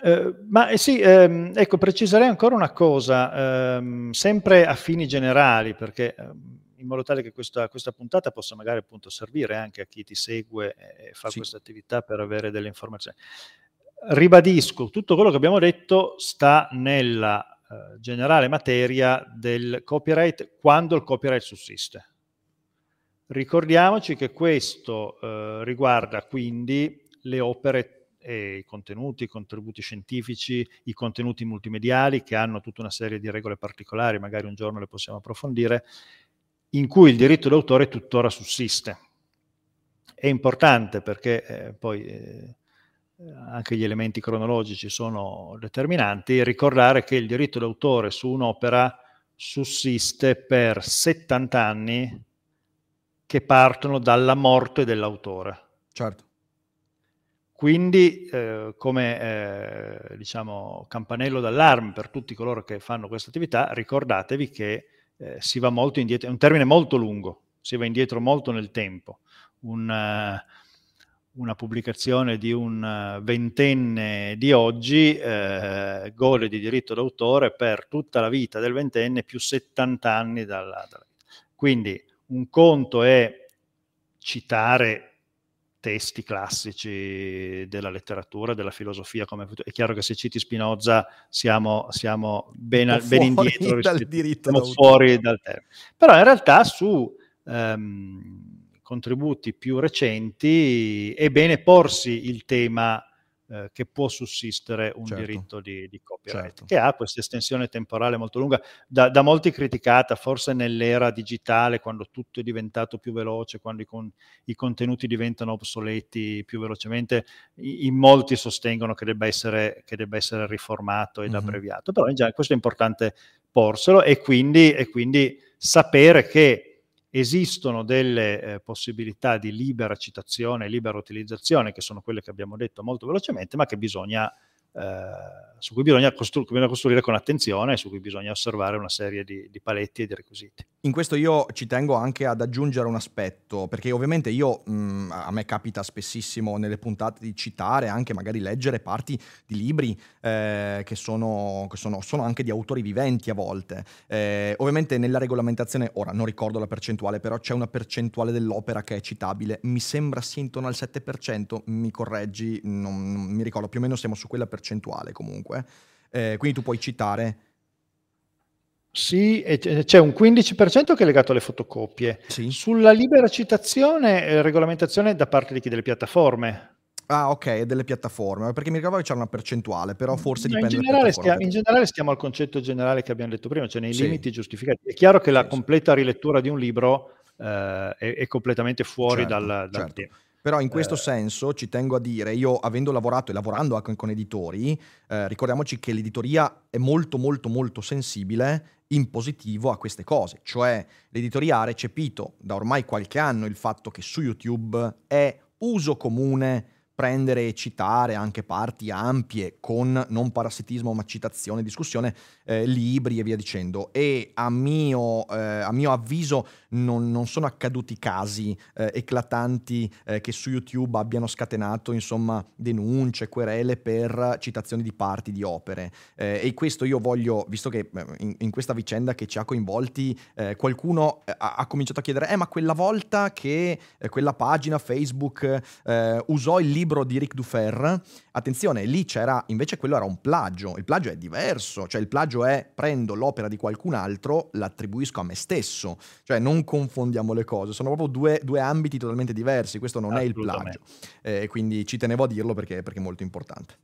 Eh, ma eh, sì, ehm, ecco, preciserei ancora una cosa, ehm, sempre a fini generali, perché ehm, in modo tale che questa, questa, puntata possa magari appunto servire anche a chi ti segue e fa sì. questa attività per avere delle informazioni. Ribadisco, tutto quello che abbiamo detto sta nella uh, generale materia del copyright quando il copyright sussiste. Ricordiamoci che questo uh, riguarda quindi le opere e i contenuti, i contributi scientifici, i contenuti multimediali che hanno tutta una serie di regole particolari, magari un giorno le possiamo approfondire, in cui il diritto d'autore tuttora sussiste. È importante perché eh, poi eh, anche gli elementi cronologici sono determinanti, ricordare che il diritto d'autore su un'opera sussiste per 70 anni che partono dalla morte dell'autore. Certo. Quindi, eh, come eh, diciamo, campanello d'allarme per tutti coloro che fanno questa attività, ricordatevi che eh, si va molto indietro, è un termine molto lungo, si va indietro molto nel tempo. Un, uh, una pubblicazione di un uh, ventenne di oggi uh, gode di diritto d'autore per tutta la vita del ventenne più 70 anni dalla, dalla vita. Quindi un conto è citare testi classici della letteratura, della filosofia. Come, è chiaro che se citi Spinoza siamo, siamo ben, ben indietro, dal diritto siamo fuori dal termine. Però in realtà su um, contributi più recenti è bene porsi il tema eh, che può sussistere un certo. diritto di, di copyright, certo. che ha questa estensione temporale molto lunga, da, da, molti criticata, forse nell'era digitale, quando tutto è diventato più veloce, quando i, con, i contenuti diventano obsoleti più velocemente, in molti sostengono che debba essere, che debba essere riformato ed mm-hmm. abbreviato, però in genere questo è importante porselo e quindi, e quindi sapere che esistono delle eh, possibilità di libera citazione, libera utilizzazione, che sono quelle che abbiamo detto molto velocemente, ma che bisogna, eh, cui bisogna, costru- bisogna, costruire con attenzione e su cui bisogna osservare una serie di, di paletti e di requisiti. In questo io ci tengo anche ad aggiungere un aspetto, perché ovviamente io, mh, mm, a me capita spessissimo nelle puntate di citare, anche magari leggere parti di libri eh, che, sono, che sono, sono, anche di autori viventi a volte. Eh, ovviamente nella regolamentazione, ora non ricordo la percentuale, però c'è una percentuale dell'opera che è citabile, mi sembra sia intorno al 7%, mi correggi, non, non mi ricordo, più o meno siamo su quella percentuale comunque. Eh, quindi tu puoi citare sì, c'è un 15% che è legato alle fotocopie. Sì. Sulla libera citazione, eh, regolamentazione da parte di chi delle piattaforme. Ah, ok, delle piattaforme, perché mi ricordavo che c'era una percentuale, però forse dipende in generale, stiamo, in generale stiamo al concetto generale che abbiamo detto prima, cioè nei sì. limiti giustificati. È chiaro che la completa rilettura di un libro eh, è, è, completamente fuori certo, dal, dal certo. Però in questo eh. senso ci tengo a dire, io avendo lavorato e lavorando anche con editori, eh, ricordiamoci che l'editoria è molto molto molto sensibile in positivo a queste cose, cioè l'editoria ha recepito da ormai qualche anno il fatto che su YouTube è uso comune prendere e citare anche parti ampie con non parassitismo ma citazione, discussione, eh, libri e via dicendo. E a mio, eh, a mio avviso non, non, sono accaduti casi eh, eclatanti eh, che su YouTube abbiano scatenato insomma denunce, querele per citazioni di parti di opere. Eh, e questo io voglio, visto che eh, in, in, questa vicenda che ci ha coinvolti qualcuno ha, ha, cominciato a chiedere, eh ma quella volta che quella pagina Facebook usò il libro libro di Ric Dufer, attenzione, lì c'era, invece quello era un plagio, il plagio è diverso, cioè il plagio è prendo l'opera di qualcun altro, l'attribuisco a me stesso, cioè non confondiamo le cose, sono proprio due, due ambiti totalmente diversi, questo non è il plagio, e eh, quindi ci tenevo a dirlo perché, perché è molto importante.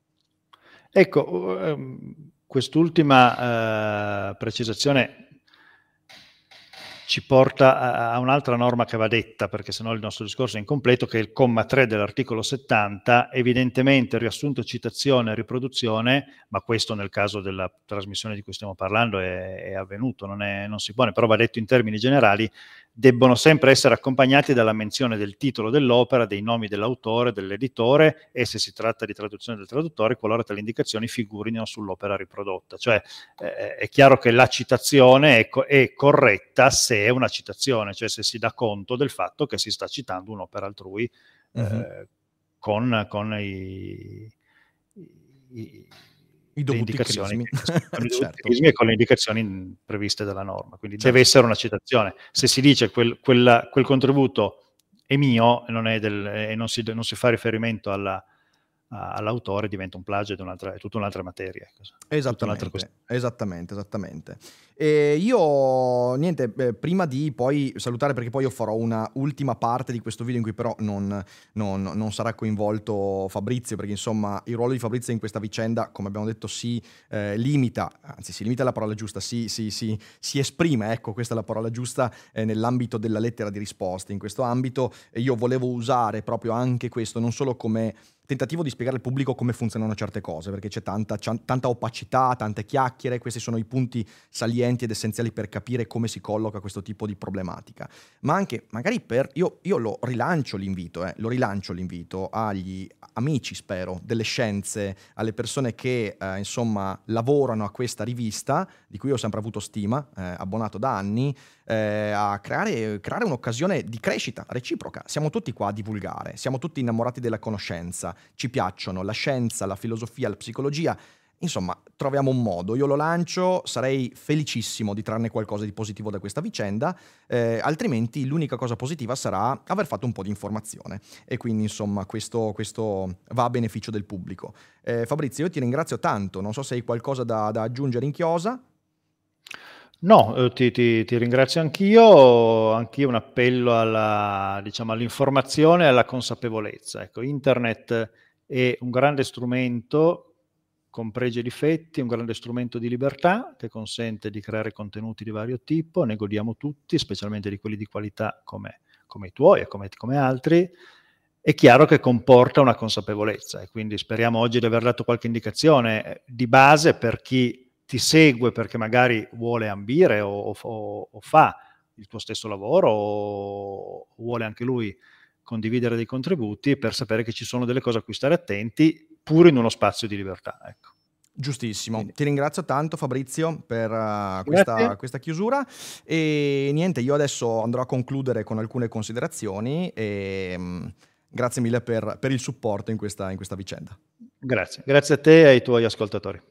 Ecco, ehm, quest'ultima eh, precisazione ci porta a, un'altra norma che va detta, perché sennò il nostro discorso è incompleto, che è il comma 3 dell'articolo 70, evidentemente riassunto, citazione e riproduzione, ma questo nel caso della trasmissione di cui stiamo parlando è, è avvenuto, non, è, non si pone, però va detto in termini generali, debbono sempre essere accompagnati dalla menzione del titolo dell'opera, dei nomi dell'autore, dell'editore e se si tratta di traduzione del traduttore, qualora tali indicazioni figurino sull'opera riprodotta. Cioè eh, è chiaro che la citazione è, co- è, corretta se è una citazione, cioè se si dà conto del fatto che si sta citando un'opera altrui uh-huh. eh, con, con i, i i dovuti indicazioni certo. e con le indicazioni previste dalla norma. Quindi certo. deve essere una citazione. Se si dice quel, quella, quel contributo è mio non è del, e non si, non si fa riferimento alla, all'autore diventa un plagio ed è tutta un'altra materia. Ecco. Esattamente, un'altra esattamente, esattamente. E io, niente, eh, prima di poi salutare, perché poi io farò una ultima parte di questo video in cui però non, non, non, sarà coinvolto Fabrizio, perché insomma il ruolo di Fabrizio in questa vicenda, come abbiamo detto, si eh, limita, anzi si limita alla parola giusta, si, si, si, si esprime, ecco questa è la parola giusta, eh, nell'ambito della lettera di risposta. In questo ambito io volevo usare proprio anche questo, non solo come tentativo di spiegare al pubblico come funzionano certe cose, perché c'è tanta, tanta opacità, tante chiacchiere, questi sono i punti salienti ed essenziali per capire come si colloca questo tipo di problematica. Ma anche, magari per... Io, io lo rilancio l'invito, eh, lo rilancio l'invito agli amici, spero, delle scienze, alle persone che, eh, insomma, lavorano a questa rivista, di cui ho sempre avuto stima, eh, abbonato da anni, eh, a creare, creare un'occasione di crescita reciproca. Siamo tutti qua a divulgare, siamo tutti innamorati della conoscenza, ci piacciono la scienza, la filosofia, la psicologia. Insomma, troviamo un modo. Io lo lancio, sarei felicissimo di trarne qualcosa di positivo da questa vicenda, eh, altrimenti l'unica cosa positiva sarà aver fatto un po' di informazione. E quindi, insomma, questo, questo va a beneficio del pubblico. Eh, Fabrizio, io ti ringrazio tanto. Non so se hai qualcosa da, da aggiungere in chiosa. No, eh, ti, ti, ti, ringrazio anch'io, anch'io un appello alla, diciamo, all'informazione e alla consapevolezza. Ecco, internet è un grande strumento con pregi e difetti, un grande strumento di libertà che consente di creare contenuti di vario tipo, ne godiamo tutti, specialmente di quelli di qualità come, come i tuoi e come, come altri. È chiaro che comporta una consapevolezza e quindi speriamo oggi di aver dato qualche indicazione di base per chi ti segue perché magari vuole ambire o, o, o fa il tuo stesso lavoro o vuole anche lui condividere dei contributi per sapere che ci sono delle cose a cui stare attenti pur in uno spazio di libertà. Ecco. Giustissimo, Quindi. ti ringrazio tanto Fabrizio per uh, questa, questa, chiusura e niente, io adesso andrò a concludere con alcune considerazioni e um, grazie mille per, per il supporto in questa, in questa vicenda. Grazie, grazie a te e ai tuoi ascoltatori.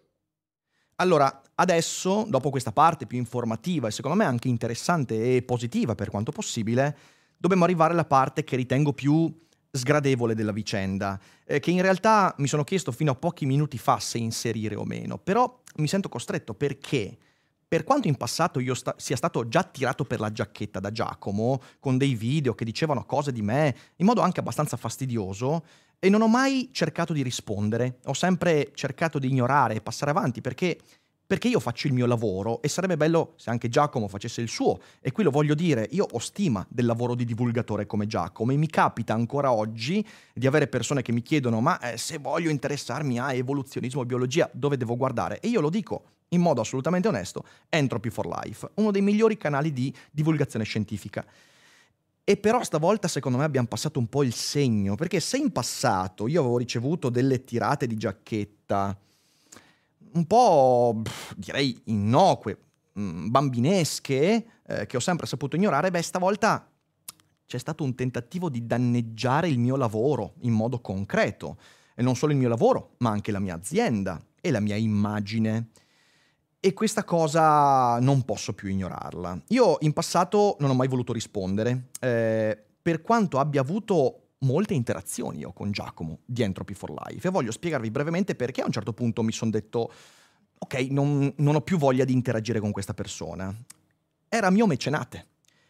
Allora, adesso, dopo questa parte più informativa e secondo me anche interessante e positiva per quanto possibile, dobbiamo arrivare alla parte che ritengo più sgradevole della vicenda, eh, che in realtà mi sono chiesto fino a pochi minuti fa se inserire o meno, però mi sento costretto perché, per quanto in passato io sta- sia stato già tirato per la giacchetta da Giacomo, con dei video che dicevano cose di me in modo anche abbastanza fastidioso, e non ho mai cercato di rispondere, ho sempre cercato di ignorare e passare avanti perché perché io faccio il mio lavoro e sarebbe bello se anche Giacomo facesse il suo. E qui lo voglio dire, io ho stima del lavoro di divulgatore come Giacomo e mi capita ancora oggi di avere persone che mi chiedono ma eh, se voglio interessarmi a evoluzionismo e biologia dove devo guardare? E io lo dico in modo assolutamente onesto, Entropy for Life, uno dei migliori canali di divulgazione scientifica. E però stavolta secondo me abbiamo passato un po' il segno, perché se in passato io avevo ricevuto delle tirate di giacchetta, un po' direi innocue, mm, bambinesche, eh, che ho sempre saputo ignorare, beh, stavolta c'è stato un tentativo di danneggiare il mio lavoro in modo concreto. E non solo il mio lavoro, ma anche la mia azienda e la mia immagine. E questa cosa non posso più ignorarla. Io in passato non ho mai voluto rispondere, eh, per quanto abbia avuto molte interazioni io con Giacomo di Entropy for Life e voglio spiegarvi brevemente perché a un certo punto mi sono detto ok, non, non, ho più voglia di interagire con questa persona. Era mio mecenate.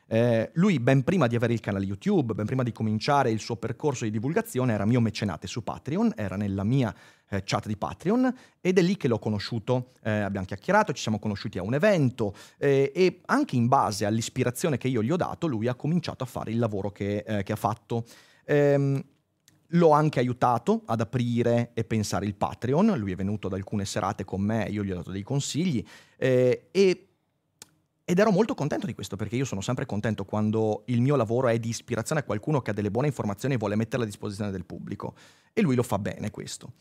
Eh, lui ben prima di avere il canale YouTube, ben prima di cominciare il suo percorso di divulgazione, era mio mecenate su Patreon, era nella mia eh, chat di Patreon ed è lì che l'ho conosciuto. Eh, abbiamo chiacchierato, ci siamo conosciuti a un evento eh, e anche in base all'ispirazione che io gli ho dato, lui ha cominciato a fare il lavoro che, eh, che ha fatto. Ehm, L'ho anche aiutato ad aprire e pensare il Patreon, lui è venuto ad alcune serate con me, io gli ho dato dei consigli eh, e, ed ero molto contento di questo perché io sono sempre contento quando il mio lavoro è di ispirazione a qualcuno che ha delle buone informazioni e vuole metterle a disposizione del pubblico e lui lo fa bene questo.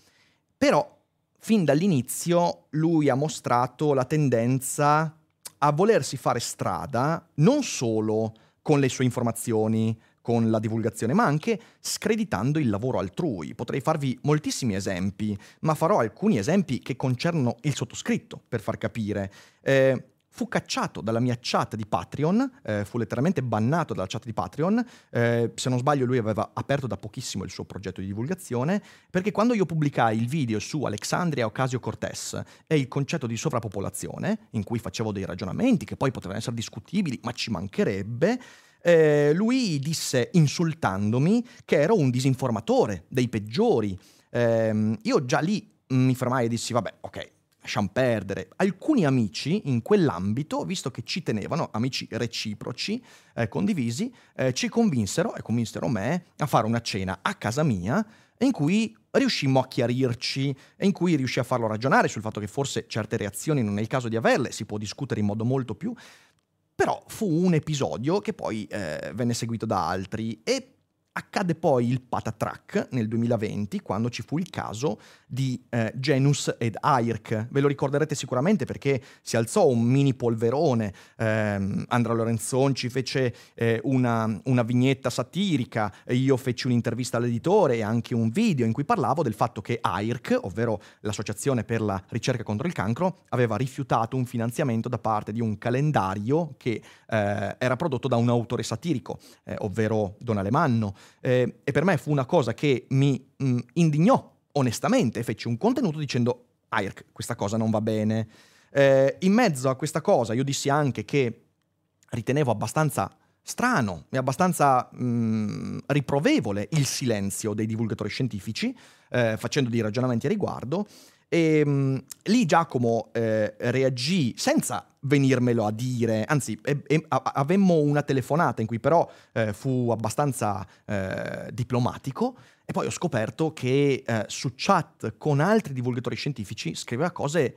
Però fin dall'inizio lui ha mostrato la tendenza a volersi fare strada non solo con le sue informazioni, con la divulgazione, ma anche screditando il lavoro altrui. Potrei farvi moltissimi esempi, ma farò alcuni esempi che concernono il sottoscritto, per far capire. Eh, fu cacciato dalla mia chat di Patreon, eh, fu letteralmente bannato dalla chat di Patreon, eh, se non sbaglio lui aveva aperto da pochissimo il suo progetto di divulgazione, perché quando io pubblicai il video su Alexandria Ocasio-Cortez e il concetto di sovrappopolazione, in cui facevo dei ragionamenti che poi potevano essere discutibili, ma ci mancherebbe, eh, lui disse insultandomi che ero un disinformatore dei peggiori. Eh, io già lì mi fermai e dissi vabbè, ok, lasciamo perdere. Alcuni amici in quell'ambito, visto che ci tenevano, amici reciproci, eh, condivisi, eh, ci convinsero e convinsero me a fare una cena a casa mia in cui riuscimmo a chiarirci e in cui riuscì a farlo ragionare sul fatto che forse certe reazioni non è il caso di averle, si può discutere in modo molto più però fu un episodio che poi eh, venne seguito da altri e Accade poi il patatrack nel 2020 quando ci fu il caso di eh, Genus ed Airk. Ve lo ricorderete sicuramente perché si alzò un mini polverone, ehm, Andrea Lorenzon ci fece eh, una, una, vignetta satirica, io feci un'intervista all'editore e anche un video in cui parlavo del fatto che Airk, ovvero l'Associazione per la ricerca contro il cancro, aveva rifiutato un finanziamento da parte di un calendario che eh, era prodotto da un autore satirico, eh, ovvero Don Alemanno eh, e per me fu una cosa che mi mh, mm, indignò onestamente, feci un contenuto dicendo Airk, questa cosa non va bene. Eh, in mezzo a questa cosa io dissi anche che ritenevo abbastanza strano e abbastanza mh, mm, riprovevole il silenzio dei divulgatori scientifici, eh, facendo dei ragionamenti a riguardo, e ehm, mh, lì Giacomo eh, reagì senza venirmelo a dire, anzi e, e, a, avemmo una telefonata in cui però eh, fu abbastanza eh, diplomatico e poi ho scoperto che eh, su chat con altri divulgatori scientifici scriveva cose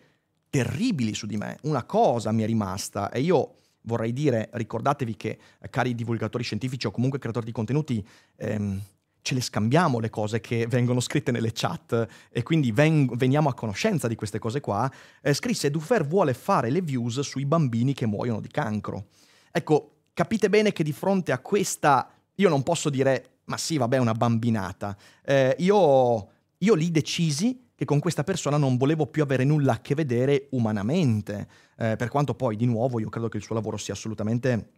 terribili su di me. Una cosa mi è rimasta e io vorrei dire, ricordatevi che cari divulgatori scientifici o comunque creatori di contenuti, ehm, ce le scambiamo le cose che vengono scritte nelle chat e quindi ven- veniamo a conoscenza di queste cose qua, eh, scrisse Dufer vuole fare le views sui bambini che muoiono di cancro. Ecco, capite bene che di fronte a questa, io non posso dire, ma sì, vabbè, una bambinata. Eh, io, io lì decisi che con questa persona non volevo più avere nulla a che vedere umanamente, eh, per quanto poi, di nuovo, io credo che il suo lavoro sia assolutamente,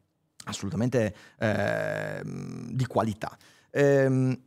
assolutamente eh, di qualità. Ehm,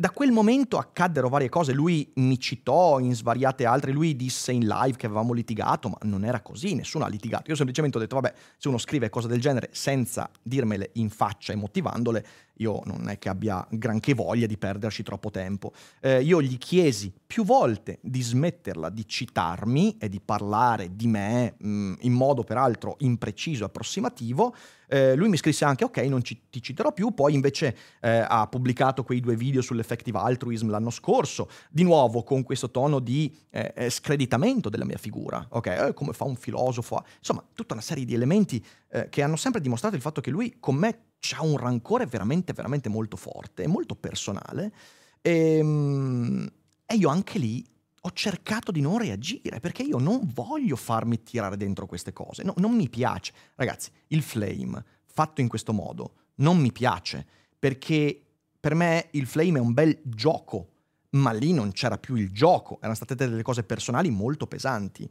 da quel momento accaddero varie cose, lui mi citò in svariate altre, lui disse in live che avevamo litigato, ma non era così, nessuno ha litigato. Io semplicemente ho detto, vabbè, se uno scrive cose del genere senza dirmele in faccia e motivandole, io non è che abbia granché voglia di perderci troppo tempo. Eh, io gli chiesi più volte di smetterla di citarmi e di parlare di me mh, mm, in modo peraltro impreciso e approssimativo. Eh, lui mi scrisse anche ok, non ci, ti citerò più, poi invece eh, ha pubblicato quei due video sull'effective altruism l'anno scorso, di nuovo con questo tono di eh, eh, screditamento della mia figura, ok? Eh, come fa un filosofo, insomma tutta una serie di elementi che hanno sempre dimostrato il fatto che lui con me ha un rancore veramente, veramente molto forte, molto personale. E, ehm, e io anche lì ho cercato di non reagire perché io non voglio farmi tirare dentro queste cose. No, non mi piace. Ragazzi, il flame fatto in questo modo non mi piace perché per me il flame è un bel gioco ma lì non c'era più il gioco, erano state delle cose personali molto pesanti.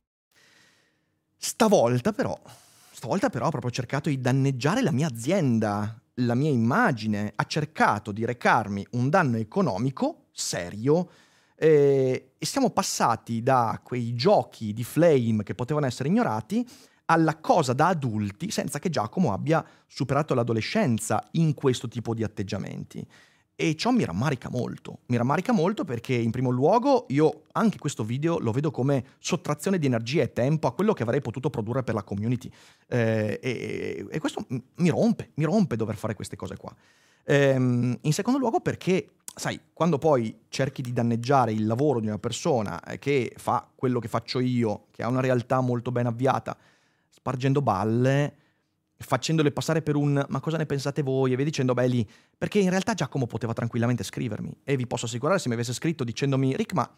Stavolta però, stavolta però ha proprio cercato di danneggiare la mia azienda, la mia immagine, ha cercato di recarmi un danno economico serio eh, e siamo passati da quei giochi di flame che potevano essere ignorati alla cosa da adulti senza che Giacomo abbia superato l'adolescenza in questo tipo di atteggiamenti. E ciò mi rammarica molto, mi rammarica molto perché in primo luogo io anche questo video lo vedo come sottrazione di energia e tempo a quello che avrei potuto produrre per la community eh, e, e, questo mi rompe, mi rompe dover fare queste cose qua. Ehm, in secondo luogo perché, sai, quando poi cerchi di danneggiare il lavoro di una persona eh, che fa quello che faccio io, che ha una realtà molto ben avviata, spargendo balle, facendole passare per un ma cosa ne pensate voi? e via dicendo beh lì perché in realtà Giacomo poteva tranquillamente scrivermi. E vi posso assicurare se mi avesse scritto dicendomi Rick ma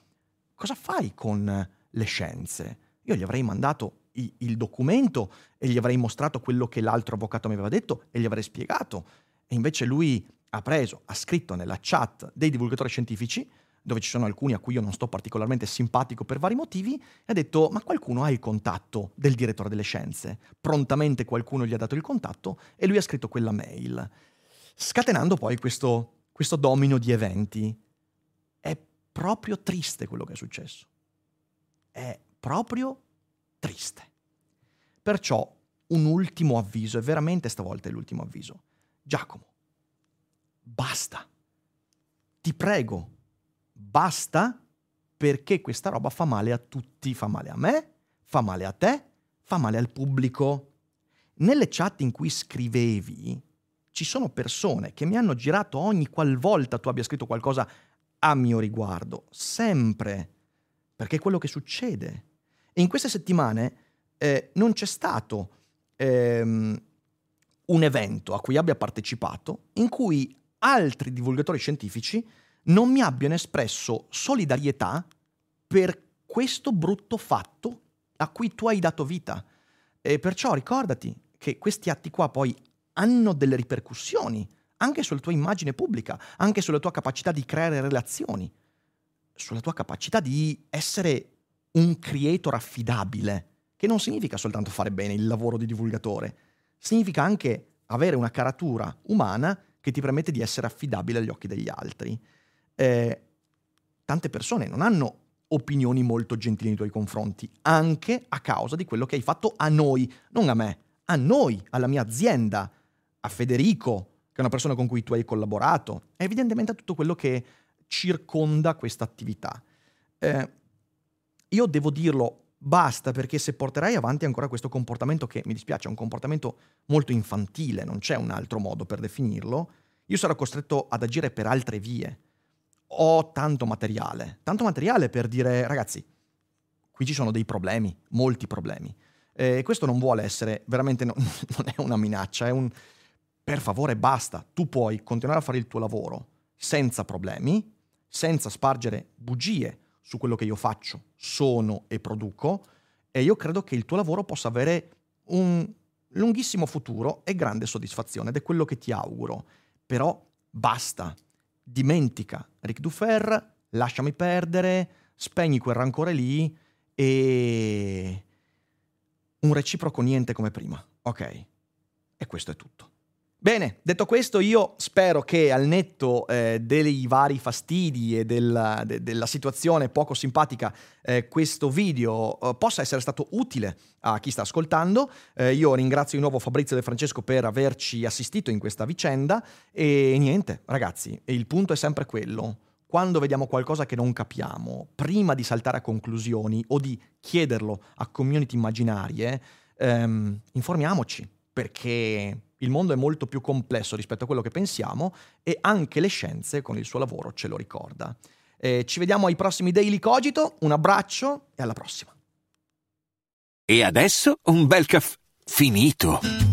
cosa fai con le scienze? Io gli avrei mandato i, il documento e gli avrei mostrato quello che l'altro avvocato mi aveva detto e gli avrei spiegato. E invece lui ha preso ha scritto nella chat dei divulgatori scientifici dove ci sono alcuni a cui io non sto particolarmente simpatico per vari motivi, e ha detto ma qualcuno ha il contatto del direttore delle scienze. Prontamente qualcuno gli ha dato il contatto e lui ha scritto quella mail, scatenando poi questo, questo domino di eventi. È proprio triste quello che è successo. È proprio triste. Perciò un ultimo avviso, e veramente stavolta è l'ultimo avviso. Giacomo, basta. Ti prego, basta perché questa roba fa male a tutti, fa male a me, fa male a te, fa male al pubblico. Nelle chat in cui scrivevi ci sono persone che mi hanno girato ogni qualvolta tu abbia scritto qualcosa a mio riguardo, sempre, perché è quello che succede. E in queste settimane eh, non c'è stato ehm, un evento a cui abbia partecipato in cui altri divulgatori scientifici non mi abbiano espresso solidarietà per questo brutto fatto a cui tu hai dato vita. E perciò ricordati che questi atti qua poi hanno delle ripercussioni anche sulla tua immagine pubblica, anche sulla tua capacità di creare relazioni, sulla tua capacità di essere un creator affidabile, che non significa soltanto fare bene il lavoro di divulgatore, significa anche avere una caratura umana che ti permette di essere affidabile agli occhi degli altri eh, tante persone non hanno opinioni molto gentili nei tuoi confronti, anche a causa di quello che hai fatto a noi, non a me, a noi, alla mia azienda, a Federico, che è una persona con cui tu hai collaborato, è evidentemente tutto quello che circonda questa attività. Eh, io devo dirlo, basta perché se porterai avanti ancora questo comportamento che mi dispiace è un comportamento molto infantile, non c'è un altro modo per definirlo, io sarò costretto ad agire per altre vie. Ho tanto materiale, tanto materiale per dire ragazzi, qui ci sono dei problemi, molti problemi. E questo non vuole essere, veramente no, non è una minaccia, è un per favore basta, tu puoi continuare a fare il tuo lavoro senza problemi, senza spargere bugie su quello che io faccio, sono e produco e io credo che il tuo lavoro possa avere un lunghissimo futuro e grande soddisfazione ed è quello che ti auguro. Però basta, dimentica Ric Dufer, lasciami perdere, spegni quel rancore lì e un reciproco niente come prima, ok? E questo è tutto. Bene, detto questo, io spero che al netto eh, dei vari fastidi e della, de, della situazione poco simpatica, eh, questo video eh, possa essere stato utile a chi sta ascoltando. Eh, io ringrazio di nuovo Fabrizio De Francesco per averci assistito in questa vicenda e niente, ragazzi, il punto è sempre quello. Quando vediamo qualcosa che non capiamo, prima di saltare a conclusioni o di chiederlo a community immaginarie, ehm, informiamoci, perché il mondo è molto più complesso rispetto a quello che pensiamo e anche le scienze con il suo lavoro ce lo ricorda. Eh, ci vediamo ai prossimi Daily Cogito, un abbraccio e alla prossima. E adesso un bel caffè finito.